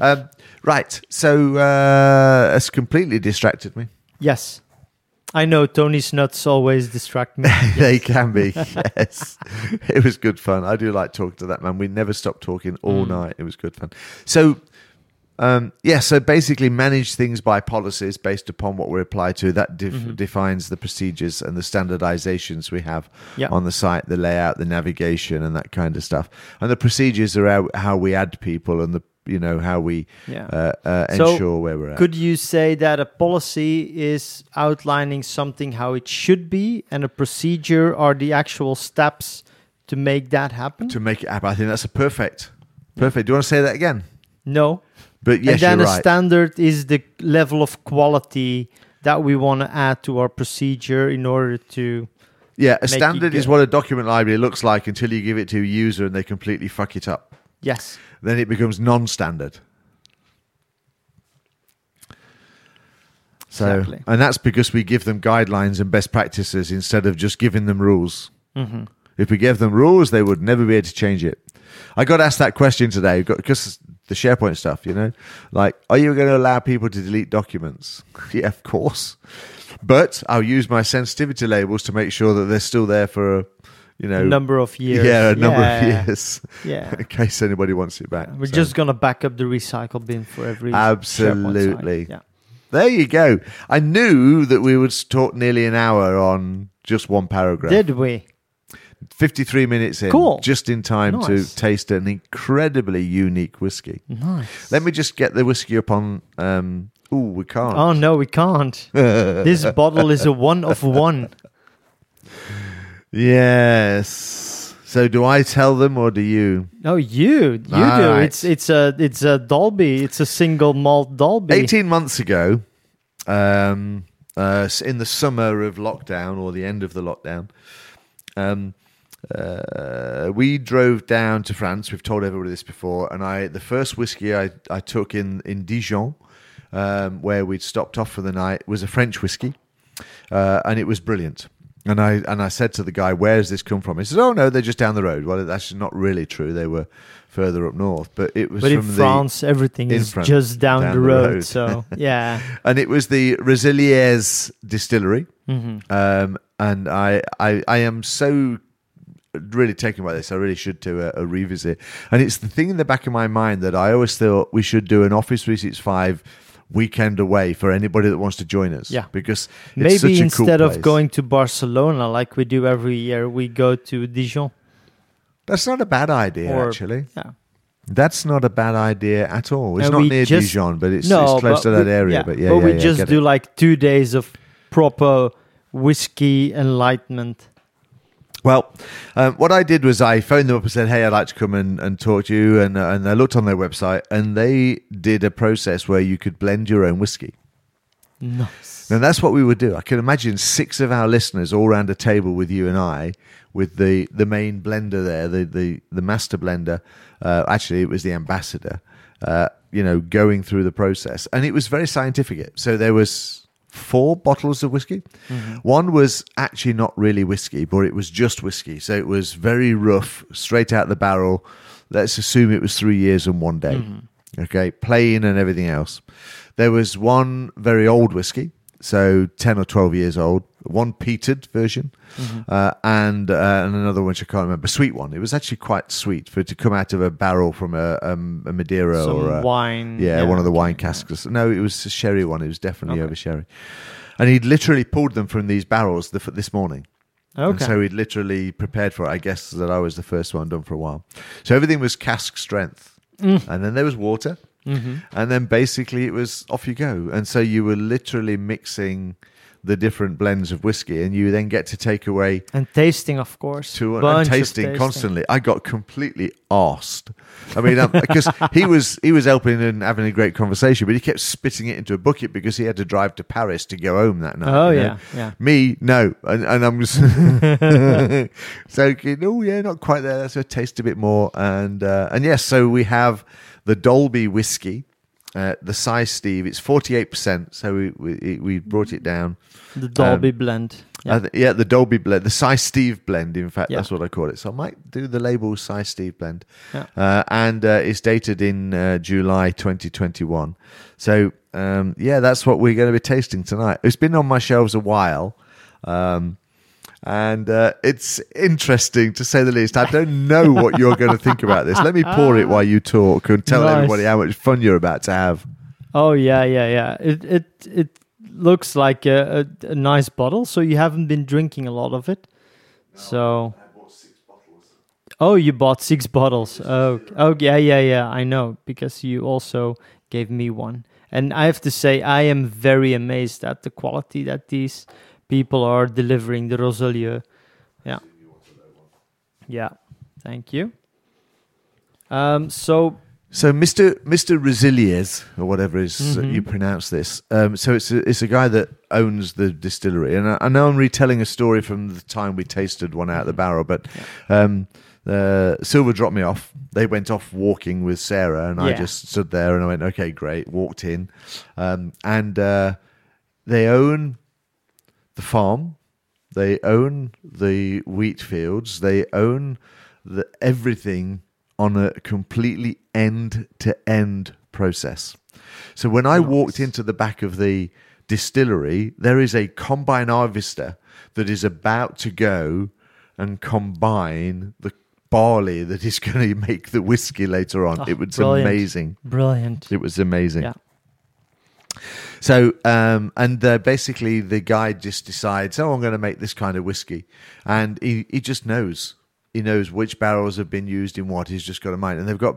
Um, right. So uh, it's completely distracted me. Yes. I know Tony's nuts always distract me. they can be. Yes, it was good fun. I do like talking to that man. We never stopped talking all Mm. night. It was good fun. So, um, yeah. So basically, manage things by policies based upon what we apply to. That def- Mm-hmm. defines the procedures and the standardizations we have Yeah. on the site, the layout, the navigation, and that kind of stuff. And the procedures are how, how we add people and the you know how we Yeah. uh, uh, So, ensure where we're at. Could you say that a policy is outlining something how it should be, and a procedure are the actual steps to make that happen? to make it happen, I think that's a perfect, perfect. Do you want to say that again? no. But yes, and then a right. standard is the level of quality that we want to add to our procedure in order to. Yeah, a standard is what a document library looks like until you give it to a user and they completely fuck it up. Yes. Then it becomes non-standard. So, Exactly. and that's because we give them guidelines and best practices instead of just giving them rules. hmm If we gave them rules, they would never be able to change it. I got asked that question today because the SharePoint stuff, you know, like, are you going to allow people to delete documents? yeah, of course. But I'll use my sensitivity labels to make sure that they're still there for, you know, A number of years. yeah, a number Yeah. of years Yeah. in case anybody wants it back. We're So, just gonna back up the recycle bin for every Absolutely. Yeah. there you go. I knew that we would talk nearly an hour on just one paragraph. Did we? 53 minutes in. Cool. Just in time Nice. to taste an incredibly unique whiskey. Nice. Let me just get the whiskey up on. Um, oh, we can't. Oh no, we can't. this bottle is a one of one. Yes. So do I tell them or do you? No, you, you do. Right. It's it's a it's a Dolby. It's a single malt Dolby. 18 months ago, um, uh, s- in the summer of lockdown or the end of the lockdown, um, uh, we drove down to France. We've told everybody this before, and I the first whiskey I, I took in in Dijon, um, where we'd stopped off for the night, was a French whiskey, uh, and it was brilliant. And I and I said to the guy, "Where's this come from?" He said, "Oh no, they're just down the road." Well, that's not really true. They were further up north, but it was But in from the France, everything in is France, just down, down the, the road. road. So yeah. and it was the Rozelieures distillery. hmm Um, and I, I, I am so really taken by this. I really should do a, a revisit. And it's the thing in the back of my mind that I always thought we should do an Office 365 weekend away for anybody that wants to join us. Yeah. Because it's Maybe instead cool of going to Barcelona like we do every year, we go to Dijon. That's not a bad idea, Or- actually. Yeah. That's not a bad idea at all. It's And not near just- Dijon, but it's, no, it's close to that we- area. yeah, But yeah, but yeah, we yeah, just do it. like two days of proper whiskey enlightenment. Well, um, what I did was I phoned them up and said, "Hey, I'd like to come and, and talk to you." And uh, and I looked on their website, and they did a process where you could blend your own whiskey. Nice. And that's what we would do. I can imagine six of our listeners all around a table with you and I, with the, the main blender there, the the, the master blender. Uh, actually, it was the ambassador. Uh, you know, going through the process, and it was very scientific. So there was four bottles of whiskey. Mm-hmm. One was actually not really whiskey, but it was just whiskey. So it was very rough, straight out the barrel. Let's assume it was three years and one day. Mm-hmm. Okay, plain and everything else. There was one very old whiskey, so 10 or 12 years old, one peated version, uh, and, uh, and another one which I can't remember, sweet one. It was actually quite sweet for it to come out of a barrel from a, um, a Madeira Some or a, wine. yeah, one of the wine yeah. casks. No, it was a sherry one. It was definitely Okay. over sherry. And he'd literally pulled them from these barrels the, this morning. And Okay. so he'd literally prepared for it. I guess that I was the first one done for a while. So everything was cask strength. Mm. And then there was water. Hmm And then basically it was off you go. And so you were literally mixing the different blends of whiskey and you then get to take away And tasting, of course. to and of tasting, constantly. I got completely arsed. I mean, because he was he was helping and having a great conversation, but he kept spitting it into a bucket because he had to drive to Paris to go home that night. Oh you know? yeah, yeah. Me, no, and, and I'm just so oh yeah, not quite there. So taste a bit more, and uh, and yes, so we have the Dolby whiskey, Uh, the size, Steve, it's forty eight percent. So we, we we brought it down. The Dolby blend. Yeah. Yeah. yeah, the Dolby blend, the size Steve blend. In fact, Yeah. that's what I call it. So I might do the label size Steve blend. Yeah. Uh, and uh, it's dated in uh, July 2021. So um, yeah, that's what we're going to be tasting tonight. It's been on my shelves a while. Um, and uh, it's interesting to say the least. I don't know what you're going to think about this. Let me pour it while you talk and tell Nice. everybody how much fun you're about to have. Oh yeah, yeah, yeah. It it it looks like a, a, a nice bottle. So you haven't been drinking a lot of it. So. Oh, you bought six bottles. Oh, oh yeah, yeah, yeah. I know because you also gave me one, and I have to say I am very amazed at the quality that these people are delivering the Rozelieures. Yeah, yeah. Thank you. Um. So So, Mr. Mr. Resiliers, or whatever is Mhm. you pronounce this. Um, so it's a, it's a guy that owns the distillery, and I, I know I'm retelling a story from the time we tasted one out of the barrel. But um, uh, Silver dropped me off. They went off walking with Sarah, and I just stood there and I went, "Okay, great." Walked in, um, and uh, they own the farm. They own the wheat fields. They own the everything on a completely end to end process. So when I walked into the back of the distillery, there is a combine harvester that is about to go and combine the barley that is going to make the whiskey later on. Oh, it was brilliant. amazing. brilliant. It was amazing. Yeah. So, um, and uh, basically, the guy just decides, oh, I'm going to make this kind of whiskey, and he he just knows. He knows which barrels have been used in what. He's just got a mind, and they've got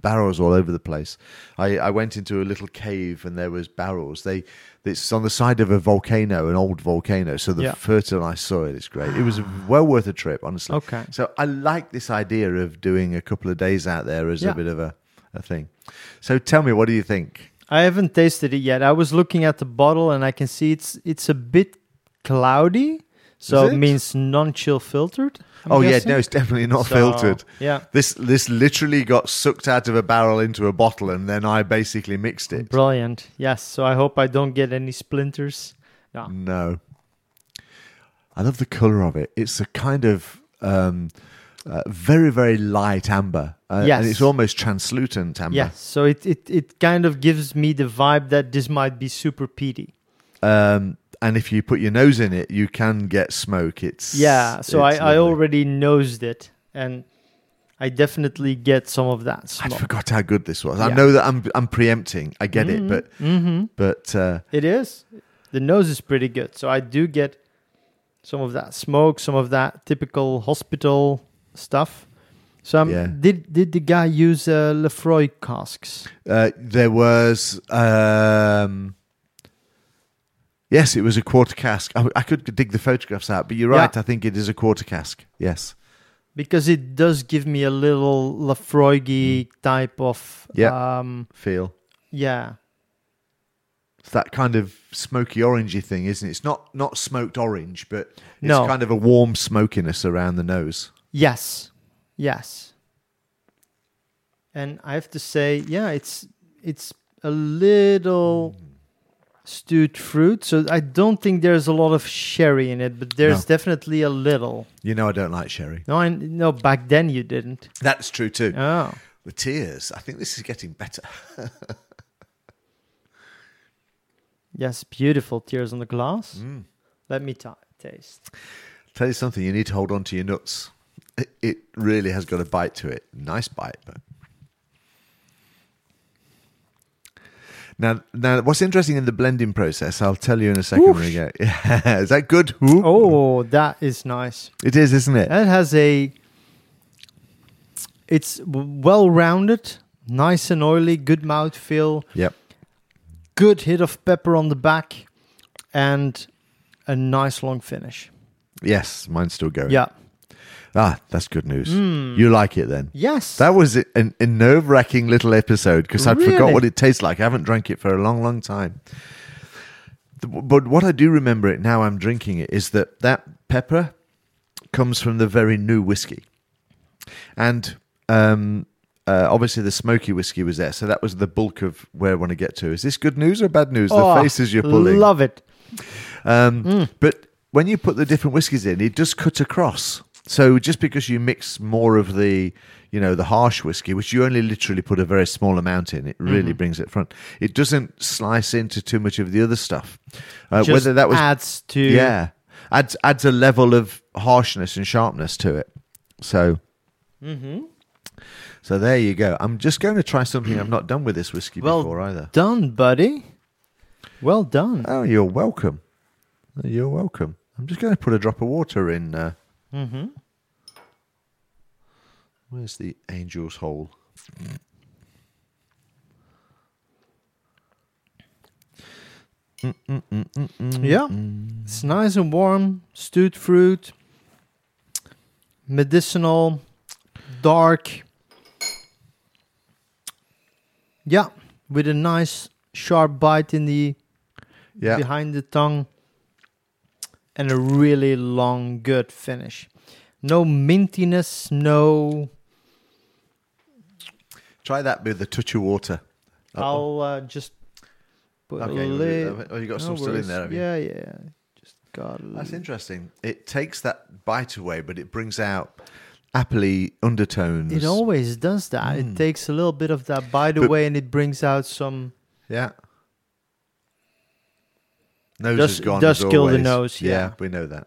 barrels all over the place. I, I went into a little cave, and there was barrels. They it's on the side of a volcano, an old volcano. So the Yeah. fertilized soil is great. It was well worth a trip, honestly. Okay. So I like this idea of doing a couple of days out there as Yeah. a bit of a, a thing. So tell me, what do you think? I haven't tasted it yet. I was looking at the bottle and I can see it's it's a bit cloudy, so it? it? means non-chill filtered. I'm oh guessing. yeah, no, it's definitely not So, filtered. Yeah, This this literally got sucked out of a barrel into a bottle, and then I basically mixed it. brilliant. Yes, so I hope I don't get any splinters. No. No, I love the color of it. It's a kind of um, uh, very very light amber, uh, Yes. and it's almost translucent amber. Yes, so it, it it kind of gives me the vibe that this might be super peaty. Um, and if you put your nose in it, you can get smoke. It's Yeah, so I, it's I lovely. already nosed it, and I definitely get some of that I forgot how good this was. I know that I'm I'm preempting. I get it, but hmm but uh, It is. The nose is pretty good. So I do get some of that smoke, some of that typical hospital stuff. So um, Yeah. did did the guy use uh, Laphroaig casks? Uh, there was, um, yes, it was a quarter cask. I, I could dig the photographs out, but you're Yeah. right. I think it is a quarter cask. Yes. Because it does give me a little Laphroaig type of. Yeah. um Feel yeah. it's that kind of smoky orangey thing, isn't it? It's not not smoked orange, but it's No. kind of a warm smokiness around the nose. Yes. Yes. And I have to say, yeah, it's it's a little stewed fruit. So I don't think there's a lot of sherry in it, but there's No. definitely a little. You know, I don't like sherry. No, I no back then you didn't. That's true too. Oh. The tears. I think this is getting better. Yes, beautiful tears on the glass. Mm. Let me ta taste. Tell you something. You need to hold on to your nuts. It, really has got a bite to it. Nice bite, but. Now, now, what's interesting in the blending process, I'll tell you in a second when we get. Yeah, is that good? Ooh. Oh, that is nice. It is, isn't it? It has a. It's well rounded, nice and oily, good mouthfeel, Yep. good hit of pepper on the back, and a nice long finish. Yes, mine's still going. Yeah. Ah, that's good news. Mm. You like it then? Yes. That was an, a nerve wracking little episode because I'd forgot what it tastes like. I haven't drank it for a long, long time. But what I do remember it now I'm drinking it is that that pepper comes from the very new whiskey. And um, uh, obviously the smoky whiskey was there, so that was the bulk of where I want to get to. Is this good news or bad news? Oh, the faces you're pulling. Love it. Um, But when you put the different whiskies in, it does cut across. So just because you mix more of the, you know, the harsh whiskey, which you only literally put a very small amount in, it really brings it front. It doesn't slice into too much of the other stuff. Uh, Just whether that was adds to yeah, adds adds a level of harshness and sharpness to it. So. Mm-hmm. So there you go. I'm just going to try something I've not done with this whiskey Well before either. done, buddy. Well done. Oh, you're welcome. You're welcome. I'm just going to put a drop of water in. Uh, Mm-hmm. where's the angel's hole? Yeah, it's nice and warm. Stewed fruit, medicinal, dark. Yeah, with a nice sharp bite in the Yeah. behind the tongue, and a really long, good finish. No mintiness, no. Try that with a touch of water. Uh-oh. I'll uh, just put Okay, a little. Oh, you got some still in there, have you? Yeah, yeah. Just got. A That's interesting. It takes that bite away, but it brings out appley undertones. It always does that. Mm. It takes a little bit of that bite But- away, and it brings out some. Yeah. Nose Does- is gone. does as kill the nose, yeah. we know that.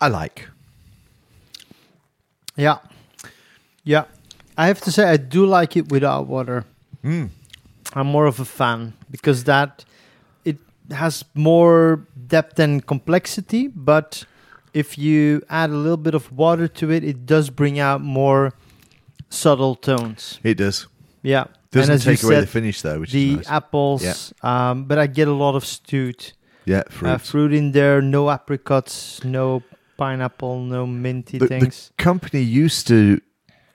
I like. Yeah, yeah. I have to say, I do like it without water. Mm. I'm more of a fan because that it has more depth and complexity. But if you add a little bit of water to it, it does bring out more subtle tones. It does. Yeah, Doesn't as you take away the finish though, which the is nice. The apples. Um, but I get a lot of stewed yeah, fruit. Uh, fruit in there. No apricots. No pineapple. No minty the, the things. company used to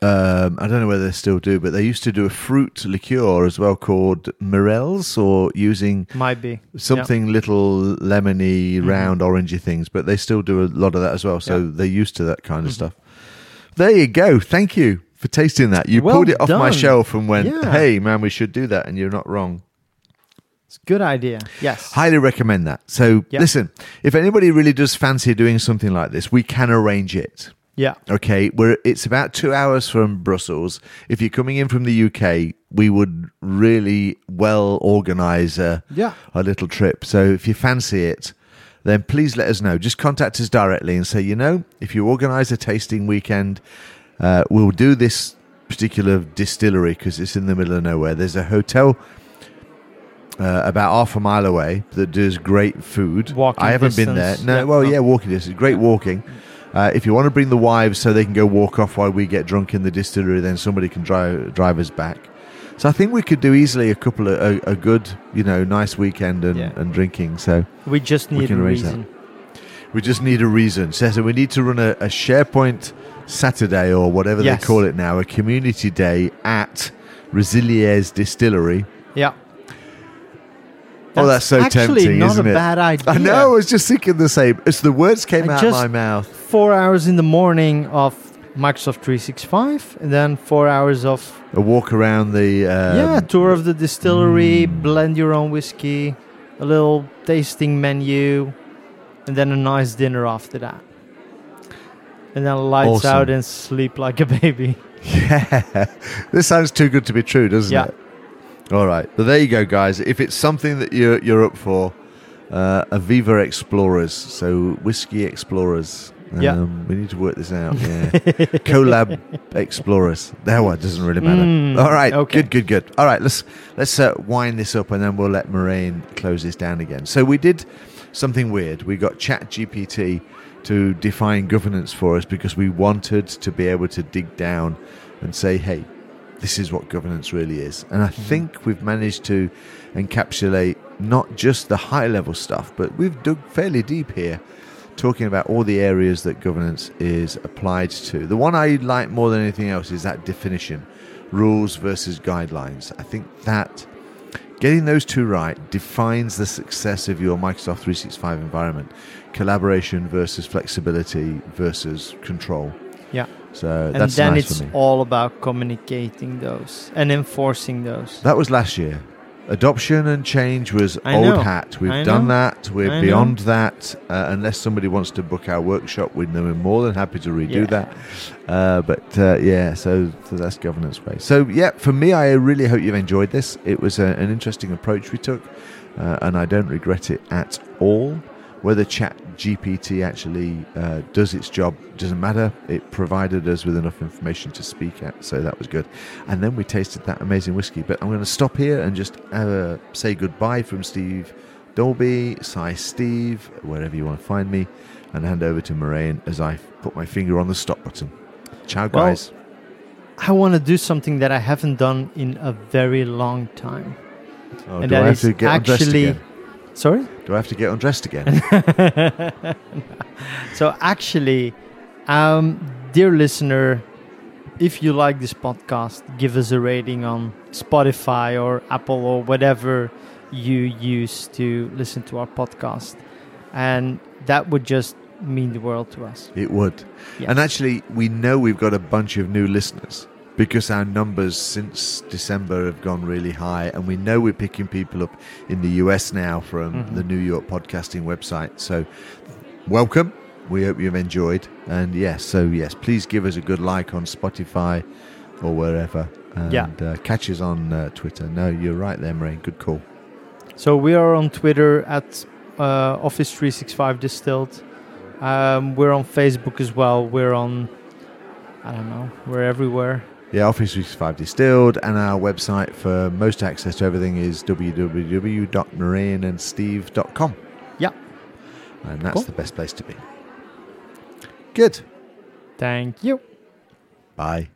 um, I don't know whether they still do, but they used to do a fruit liqueur as well called Morels or using Might be. something little lemony, Mhm. round, orangey things, but they still do a lot of that as well. So Yeah. they're used to that kind of Mhm. stuff. There you go. Thank you for tasting that. You Well pulled it off my shelf and went, Yeah. hey, man, we should do that. And you're not wrong. It's a good idea. Yes. Highly recommend that. So Yeah. listen, if anybody really does fancy doing something like this, we can arrange it. Yeah. Okay, we're it's about two hours from Brussels. If you're coming in from the UK, we would really well organise a, Yeah. a little trip. So if you fancy it, then please let us know. Just contact us directly and say, you know, if you organise a tasting weekend, uh, we'll do this particular distillery because it's in the middle of nowhere. There's a hotel. Uh, about half a mile away that does great food. Walking I haven't been there. No, Yeah. well, yeah, walking distance. Great walking. Uh, if you want to bring the wives so they can go walk off while we get drunk in the distillery, then somebody can drive drive us back. So I think we could do easily a couple of a, a good, you know, nice weekend and, Yeah. and drinking. So We just We need can a arrange that. reason. we just need a reason. So so we need to run a, a SharePoint Saturday or whatever Yes. they call it now, a community day at Rozelieures Distillery. Yeah. Oh, that's so actually tempting, not isn't a it? bad idea. I know. I was just thinking the same. As the words came I out of my mouth. Four hours in the morning of Microsoft 365, and then four hours of A walk around the um, yeah tour of the distillery, mm. blend your own whiskey, a little tasting menu, and then a nice dinner after that. And then lights Awesome. out and sleep like a baby. Yeah, this sounds too good to be true, doesn't Yeah. it? All right, but there you go, guys. If it's something that you're you're up for, uh, Aviva Explorers, so whiskey explorers. Yeah. Um, we need to work this out. Yeah, collab explorers. That one doesn't really matter. Mm, All right, okay. good, good, good. All right, let's let's uh, wind this up, and then we'll let Marijn close this down again. So we did something weird. We got ChatGPT to define governance for us because we wanted to be able to dig down and say, hey, this is what governance really is. And I mm-hmm. think we've managed to encapsulate not just the high level stuff, but we've dug fairly deep here, talking about all the areas that governance is applied to. The one I like more than anything else is that definition rules versus guidelines. I think that Getting those two right defines the success of your Microsoft 365 environment. Collaboration versus flexibility versus control. Yeah. So and that's then nice it's all about communicating those and enforcing those. That was last year. Adoption and change was I old know. hat. We've I done know. that. We're I know. beyond that. Uh, unless somebody wants to book our workshop, we're more than happy to redo Yeah. that. Uh, but uh, yeah, so, so that's governance way. So yeah, for me, I really hope you've enjoyed this. It was a, an interesting approach we took, uh, and I don't regret it at all. Whether Chat GPT actually uh, does its job doesn't matter. It provided us with enough information to speak at, so that was good. And then we tasted that amazing whiskey. But I'm going to stop here and just uh, say goodbye from Steve Dalby, Cy Steve, wherever you want to find me, and hand over to Marijn as I put my finger on the stop button. Ciao, Well, guys. I want to do something that I haven't done in a very long time. Oh, and have is to get undressed actually. Sorry? Do I have to get undressed again? So, actually, um, dear listener, if you like this podcast, give us a rating on Spotify or Apple or whatever you use to listen to our podcast. And that would just mean the world to us. It would. Yes. And actually, we know we've got a bunch of new listeners because our numbers since December have gone really high. And we know we're picking people up in the US now from Mhm. the New York podcasting website. So, welcome. We hope you've enjoyed. And yes, so yes, please give us a good like on Spotify or wherever. And Yeah. uh, catch us on uh, Twitter. No, you're right there, Marijn. Good call. So we are on Twitter at uh, Office 365 Distilled. Um, we're on Facebook as well. We're on, I don't know, we're everywhere. Yeah, Office 365 Distilled, and our website for most access to everything is www.marijnandsteve.com. Yeah. And that's Cool. the best place to be. Good. Thank you. Bye.